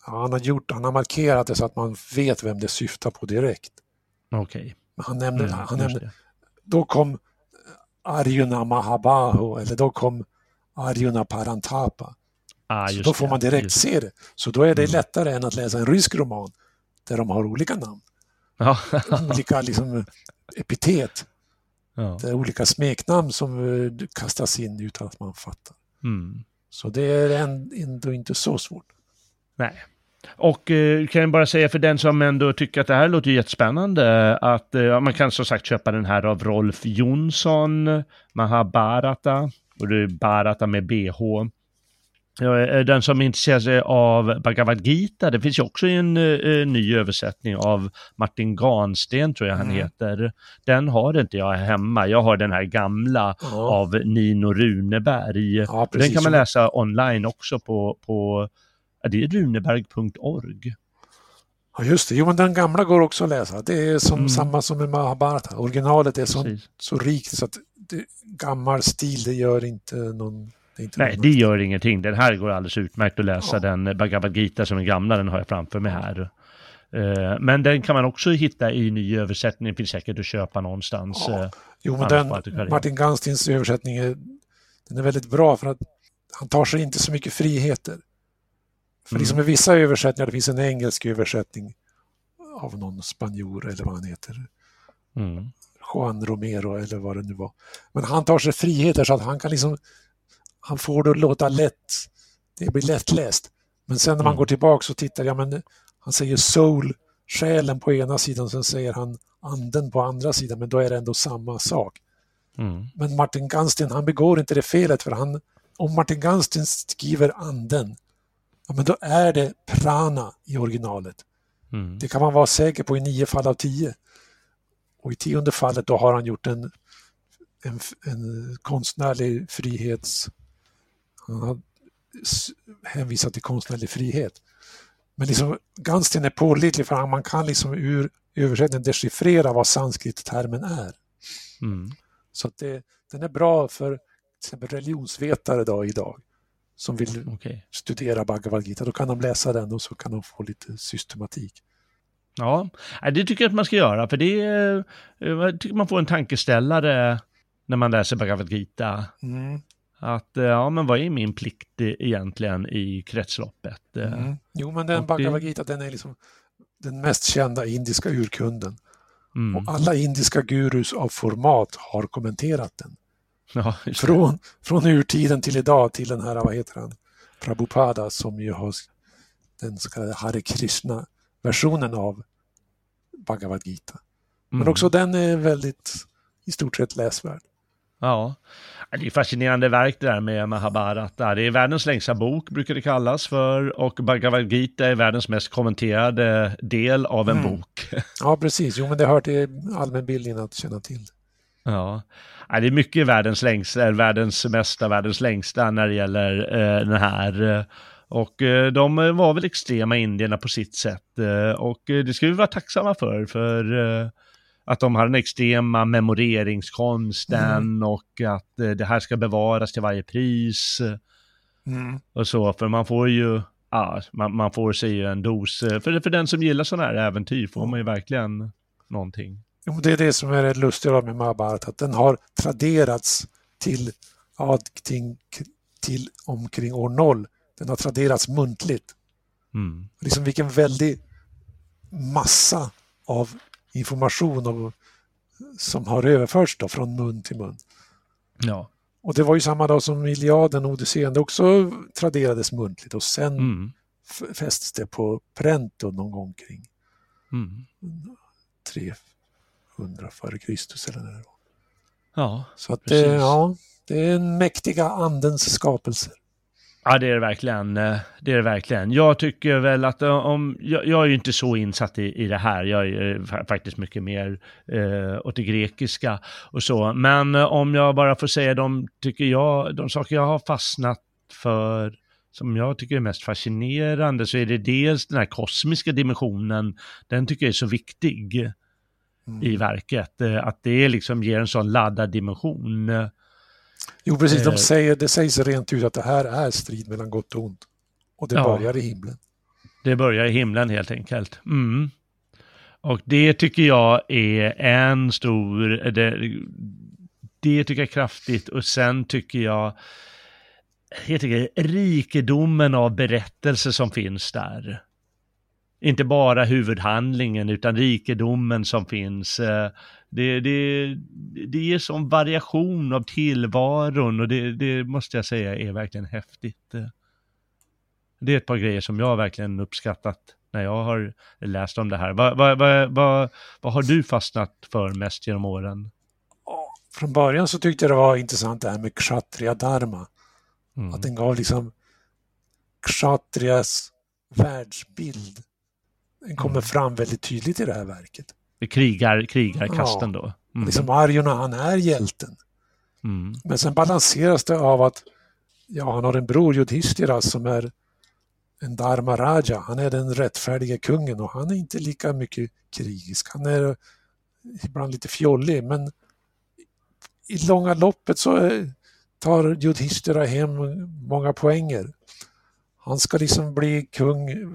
han har gjort, han har markerat det så att man vet vem det syftar på direkt. Okej. Okay. Han nämnde, mm, han nämnde då kom Arjuna Mahabahu eller då kom Arjuna Parantapa. Ah, så då får man direkt se det. Så då är det mm. lättare än att läsa en rysk roman där de har olika namn. Ja. olika liksom, epitet. Ja. Det är olika smeknamn som uh, kastas in utan att man fattar. Mm. Så det är ändå inte så svårt. Nej. Och eh, kan jag bara säga för den som ändå tycker att det här låter jättespännande att eh, man kan som sagt köpa den här av Rolf Jonsson, Mahabharata, och det är Bharata med BH. Den som intresserar sig av Bhagavad Gita, det finns ju också en uh, ny översättning av Martin Gansten, tror jag han mm. heter. Den har inte jag hemma, jag har den här gamla ja. av Nino Runeberg. Ja, den kan man läsa online också på, på det är runeberg.org. Ja just det, jo men den gamla går också att läsa. Det är som, mm. samma som med Mahabharata. Originalet är så, så rikt så att det, gammal stil, det gör inte någon det Nej, det gör ingenting. Den här går alldeles utmärkt att läsa. Ja. Den Bhagavad Gita som är gamla, den har jag framför mig här. Uh, men den kan man också hitta i ny översättning. Finns säkert att köpa någonstans. Ja. Uh, jo, men den, Martin Ganstins översättning är, den är väldigt bra för att han tar sig inte så mycket friheter. För mm. liksom i vissa översättningar, det finns en engelsk översättning av någon spanjor eller vad han heter. Mm. Juan Romero eller vad det nu var. Men han tar sig friheter så att han kan liksom, han får det att låta lätt, det blir lättläst. Men sen när man mm. går tillbaka och tittar, ja men han säger soul, själen på ena sidan, sen säger han anden på andra sidan, men då är det ändå samma sak. Mm. Men Martin Ganstin, han begår inte det felet för han, om Martin Ganstin skriver anden, ja, men då är det prana i originalet. Mm. Det kan man vara säker på i nio fall av tio. Och i tionde fallet då har han gjort en, en, en konstnärlig frihets... Han har hänvisat till konstnärlig frihet. Men liksom, Ganstin är pålitlig för man kan liksom ur översättningen dechiffrera vad sanskrit-termen är. Mm. Så det, den är bra för till exempel religionsvetare då, idag som vill okay. studera Bhagavad Gita. Då kan de läsa den och så kan de få lite systematik. Ja, det tycker jag att man ska göra, för det är, jag tycker man får en tankeställare när man läser Bhagavad Gita. Mm. Att, ja men vad är min plikt egentligen i kretsloppet? Mm. Jo, men den Bhagavad Gita, den är liksom den mest kända indiska urkunden. Mm. Och alla indiska gurus av format har kommenterat den. Ja, från, från urtiden till idag till den här, vad heter han, Prabhupada som ju har den så kallade Hare Krishna-versionen av Bhagavad Gita. Men mm. också den är väldigt i stort sett läsvärd. Ja, det är fascinerande verk det där med Mahabharata. Det är världens längsta bok, brukar det kallas för, och Bhagavad Gita är världens mest kommenterade del av en mm. bok. Ja, precis. Jo, men det hör till allmänbildningen att känna till. Ja, det är mycket världens längsta, världens mesta, världens längsta när det gäller eh, den här. Och eh, de var väl extrema indierna på sitt sätt. Eh, och det ska vi vara tacksamma för, för eh, att de har den extrema memoreringskonsten mm. och att eh, det här ska bevaras till varje pris. Mm. Och så, för man får ju, ja, man, man får sig en dos. Eh, för, för den som gillar sådana här äventyr får man ju verkligen någonting. Jo, det är det som är det lustiga med Mahabharata, att den har traderats till, ja, till, till omkring år noll. Den har traderats muntligt. Mm. Liksom vilken väldig massa av information och, som har överförts då från mun till mun. Ja. Och det var ju samma dag som Iliaden och Odysseen, det också traderades muntligt och sen mm. fästes det på pränt någon gång kring mm. 300 före Kristus eller när. Ja, Så att det, ja, det är en mäktiga andens skapelser. Ja, det är det verkligen. Eh, det är det verkligen. Jag tycker väl att eh, om, jag, jag är ju inte så insatt i, i det här. Jag är eh, faktiskt mycket mer eh, åt det grekiska och så. Men eh, om jag bara får säga de, tycker jag, de saker jag har fastnat för som jag tycker är mest fascinerande så är det dels den här kosmiska dimensionen. Den tycker jag är så viktig mm. i verket. Att det liksom ger en sån laddad dimension. Jo, precis. De eh. säger, det sägs rent ut att det här är strid mellan gott och ont. Och det ja, börjar i himlen. Det börjar i himlen helt enkelt. Mm. Och det tycker jag är en stor, det, det tycker jag är kraftigt och sen tycker jag, jag tycker rikedomen av berättelser som finns där. Inte bara huvudhandlingen utan rikedomen som finns. Eh, det, det, det ger sån variation av tillvaron och det, det måste jag säga är verkligen häftigt. Det är ett par grejer som jag verkligen uppskattat när jag har läst om det här. Vad, vad, vad, vad, vad har du fastnat för mest genom åren? Från början så tyckte jag det var intressant det här med kshatriya dharma. Mm. Att den gav liksom kshatriyas världsbild. Den kommer mm. fram väldigt tydligt i det här verket krigar, krigarkasten ja, då. Mm. Liksom Arjuna, han är hjälten. Mm. Men sen balanseras det av att ja, han har en bror, Yudhishthira, som är en Dharma Raja. Han är den rättfärdige kungen och han är inte lika mycket krigisk. Han är ibland lite fjollig, men i långa loppet så tar Yudhishthira hem många poänger. Han ska liksom bli kung,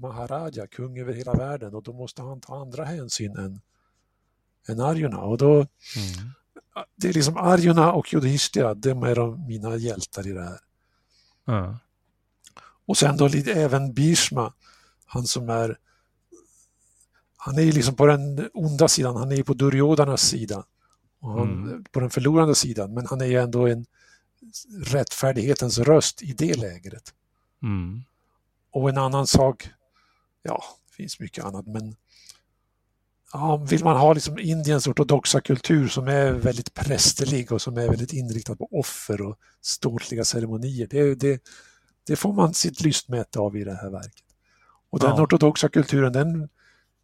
Maharaja, kung över hela världen och då måste han ta andra hänsyn än, än Arjuna. Och då, mm. Det är liksom Arjuna och Yudhishthira, de är de mina hjältar i det här. Mm. Och sen då även Bhishma, han som är han är liksom på den onda sidan, han är på Duryodanas sida. Och han, mm. På den förlorande sidan, men han är ju ändå en rättfärdighetens röst i det lägret. Mm. Och en annan sak, ja, det finns mycket annat, men ja, vill man ha liksom Indiens ortodoxa kultur som är väldigt prästerlig och som är väldigt inriktad på offer och ståtliga ceremonier, det, det, det får man sitt lystmäte av i det här verket. Och den ja. ortodoxa kulturen, den,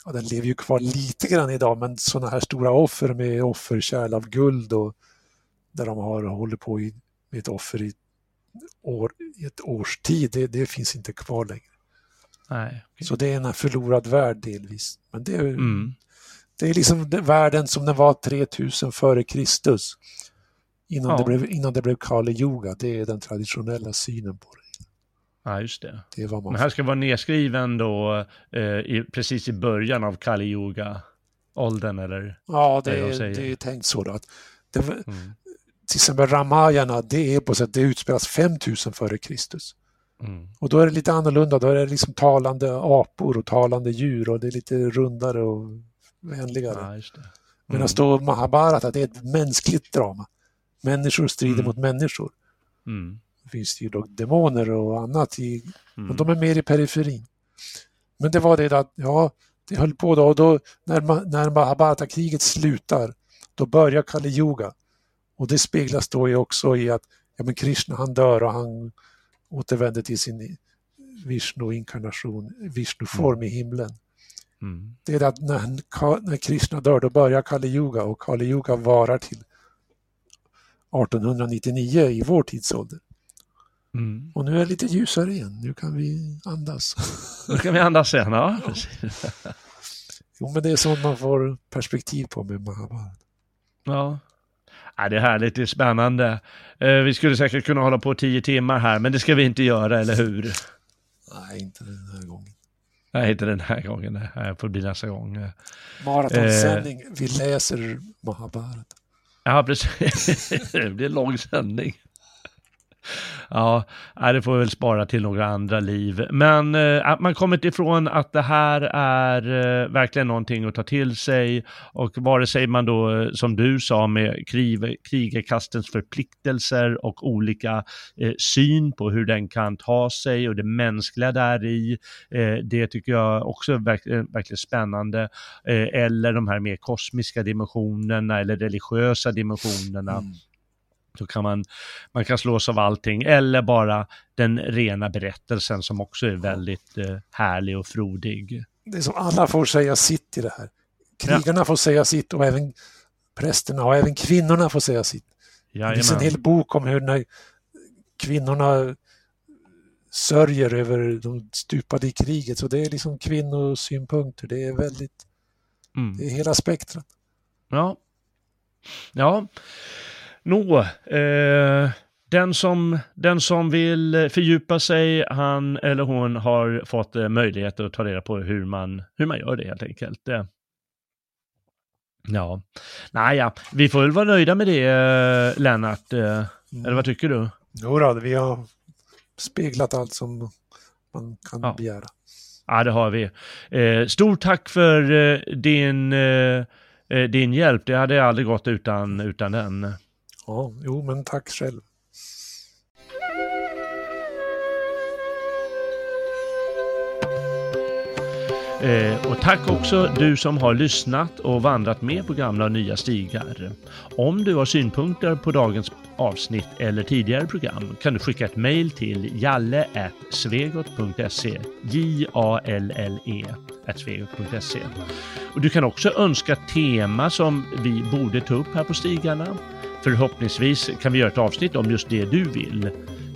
ja, den lever ju kvar lite grann idag, men sådana här stora offer med offerkärl av guld och där de har hållit på i, med ett offer i år, ett års tid, det, det finns inte kvar längre. Nej, okay. Så det är en förlorad värld delvis. Men det är, mm. det är liksom världen som den var 3000 före Kristus. Innan, ja. det blev, innan det blev Kali Yoga, det är den traditionella synen på det. Ja, just det. det var man Men här ska vara nedskriven då eh, i, precis i början av Kali Yoga-åldern eller? Ja, det, är, det är tänkt så. Då, att det, mm till exempel Ramayana, det är på sätt det utspelas 5000 före Kristus. Mm. Och då är det lite annorlunda, då är det liksom talande apor och talande djur och det är lite rundare och vänligare. Ja, mm. Medan då Mahabharata, det är ett mänskligt drama. Människor strider mm. mot människor. Mm. Det finns ju dock demoner och annat, i, mm. och de är mer i periferin. Men det var det att, ja, det höll på då och då när, när Mahabharata-kriget slutar, då börjar Kali Yuga. Och det speglas då också i att ja, men Krishna han dör och han återvänder till sin Vishnu-inkarnation, Vishnu-form i himlen. Mm. Det är att när, när Krishna dör, då börjar Kali Yuga och Kali Yuga varar till 1899 i vår tidsålder. Mm. Och nu är det lite ljusare igen, nu kan vi andas. Nu kan vi andas igen, ja. jo, men det är sånt man får perspektiv på med Mahabharata. Ja, Ja, det är härligt, det är spännande. Eh, vi skulle säkert kunna hålla på tio timmar här, men det ska vi inte göra, eller hur? Nej, inte den här gången. Nej, inte den här gången. Det får bli nästa gång. Maratonsändning, eh. vi läser Mahabharat. Ja, precis. det blir en lång sändning ja, äh, det får vi väl spara till några andra liv. Men eh, att man kommit ifrån att det här är eh, verkligen någonting att ta till sig och vare sig man då, som du sa, med krig, krigarkastens förpliktelser och olika eh, syn på hur den kan ta sig och det mänskliga där i, det tycker jag också är verkligen, verkligen spännande. Eller de här mer kosmiska dimensionerna eller religiösa dimensionerna. Mm så kan man, man kan slås av allting, eller bara den rena berättelsen som också är väldigt eh, härlig och frodig. Det är som alla får säga sitt i det här. Krigarna ja. får säga sitt och även prästerna och även kvinnorna får säga sitt. Jajamän. Det finns en hel bok om hur när kvinnorna sörjer över de stupade i kriget. Så det är liksom kvinnosynpunkter. Det är väldigt, mm. det är hela spektrat. Ja. Ja. Nå, eh, den, som, den som vill fördjupa sig, han eller hon har fått eh, möjlighet att ta reda på hur man, hur man gör det helt enkelt. Eh. Ja, naja, vi får väl vara nöjda med det, eh, Lennart. Eh, eller vad tycker du? Jo då, vi har speglat allt som man kan ja. begära. Ja, det har vi. Eh, stort tack för eh, din, eh, eh, din hjälp. Det hade aldrig gått utan, utan den. Ja, jo men tack själv. Eh, och tack också du som har lyssnat och vandrat med på gamla och nya stigar. Om du har synpunkter på dagens avsnitt eller tidigare program kan du skicka ett mejl till jalle.svegot.se J-A-L-L-E svegot.se Och du kan också önska tema som vi borde ta upp här på stigarna. Förhoppningsvis kan vi göra ett avsnitt om just det du vill.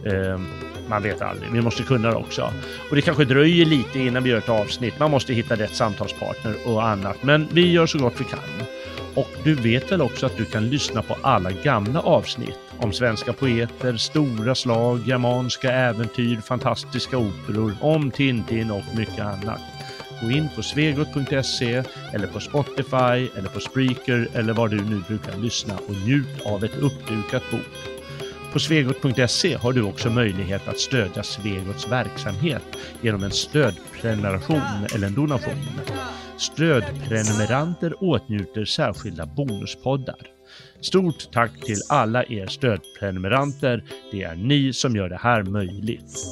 Eh, man vet aldrig, vi måste kunna det också. Och det kanske dröjer lite innan vi gör ett avsnitt. Man måste hitta rätt samtalspartner och annat. Men vi gör så gott vi kan. Och du vet väl också att du kan lyssna på alla gamla avsnitt om svenska poeter, stora slag, germanska äventyr, fantastiska operor, om Tintin och mycket annat. Gå in på svegot.se eller på Spotify eller på Spreaker eller var du nu brukar lyssna och njut av ett uppdukat bord. På svegot.se har du också möjlighet att stödja Svegots verksamhet genom en stödprenumeration eller en donation. Stödprenumeranter åtnjuter särskilda bonuspoddar. Stort tack till alla er stödprenumeranter. Det är ni som gör det här möjligt.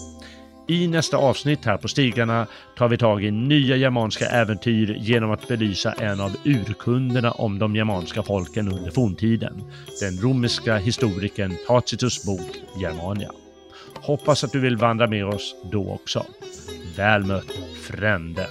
I nästa avsnitt här på Stigarna tar vi tag i nya germanska äventyr genom att belysa en av urkunderna om de germanska folken under forntiden. Den romerska historikern Tacitus bok Germania. Hoppas att du vill vandra med oss då också. Väl mött, frände!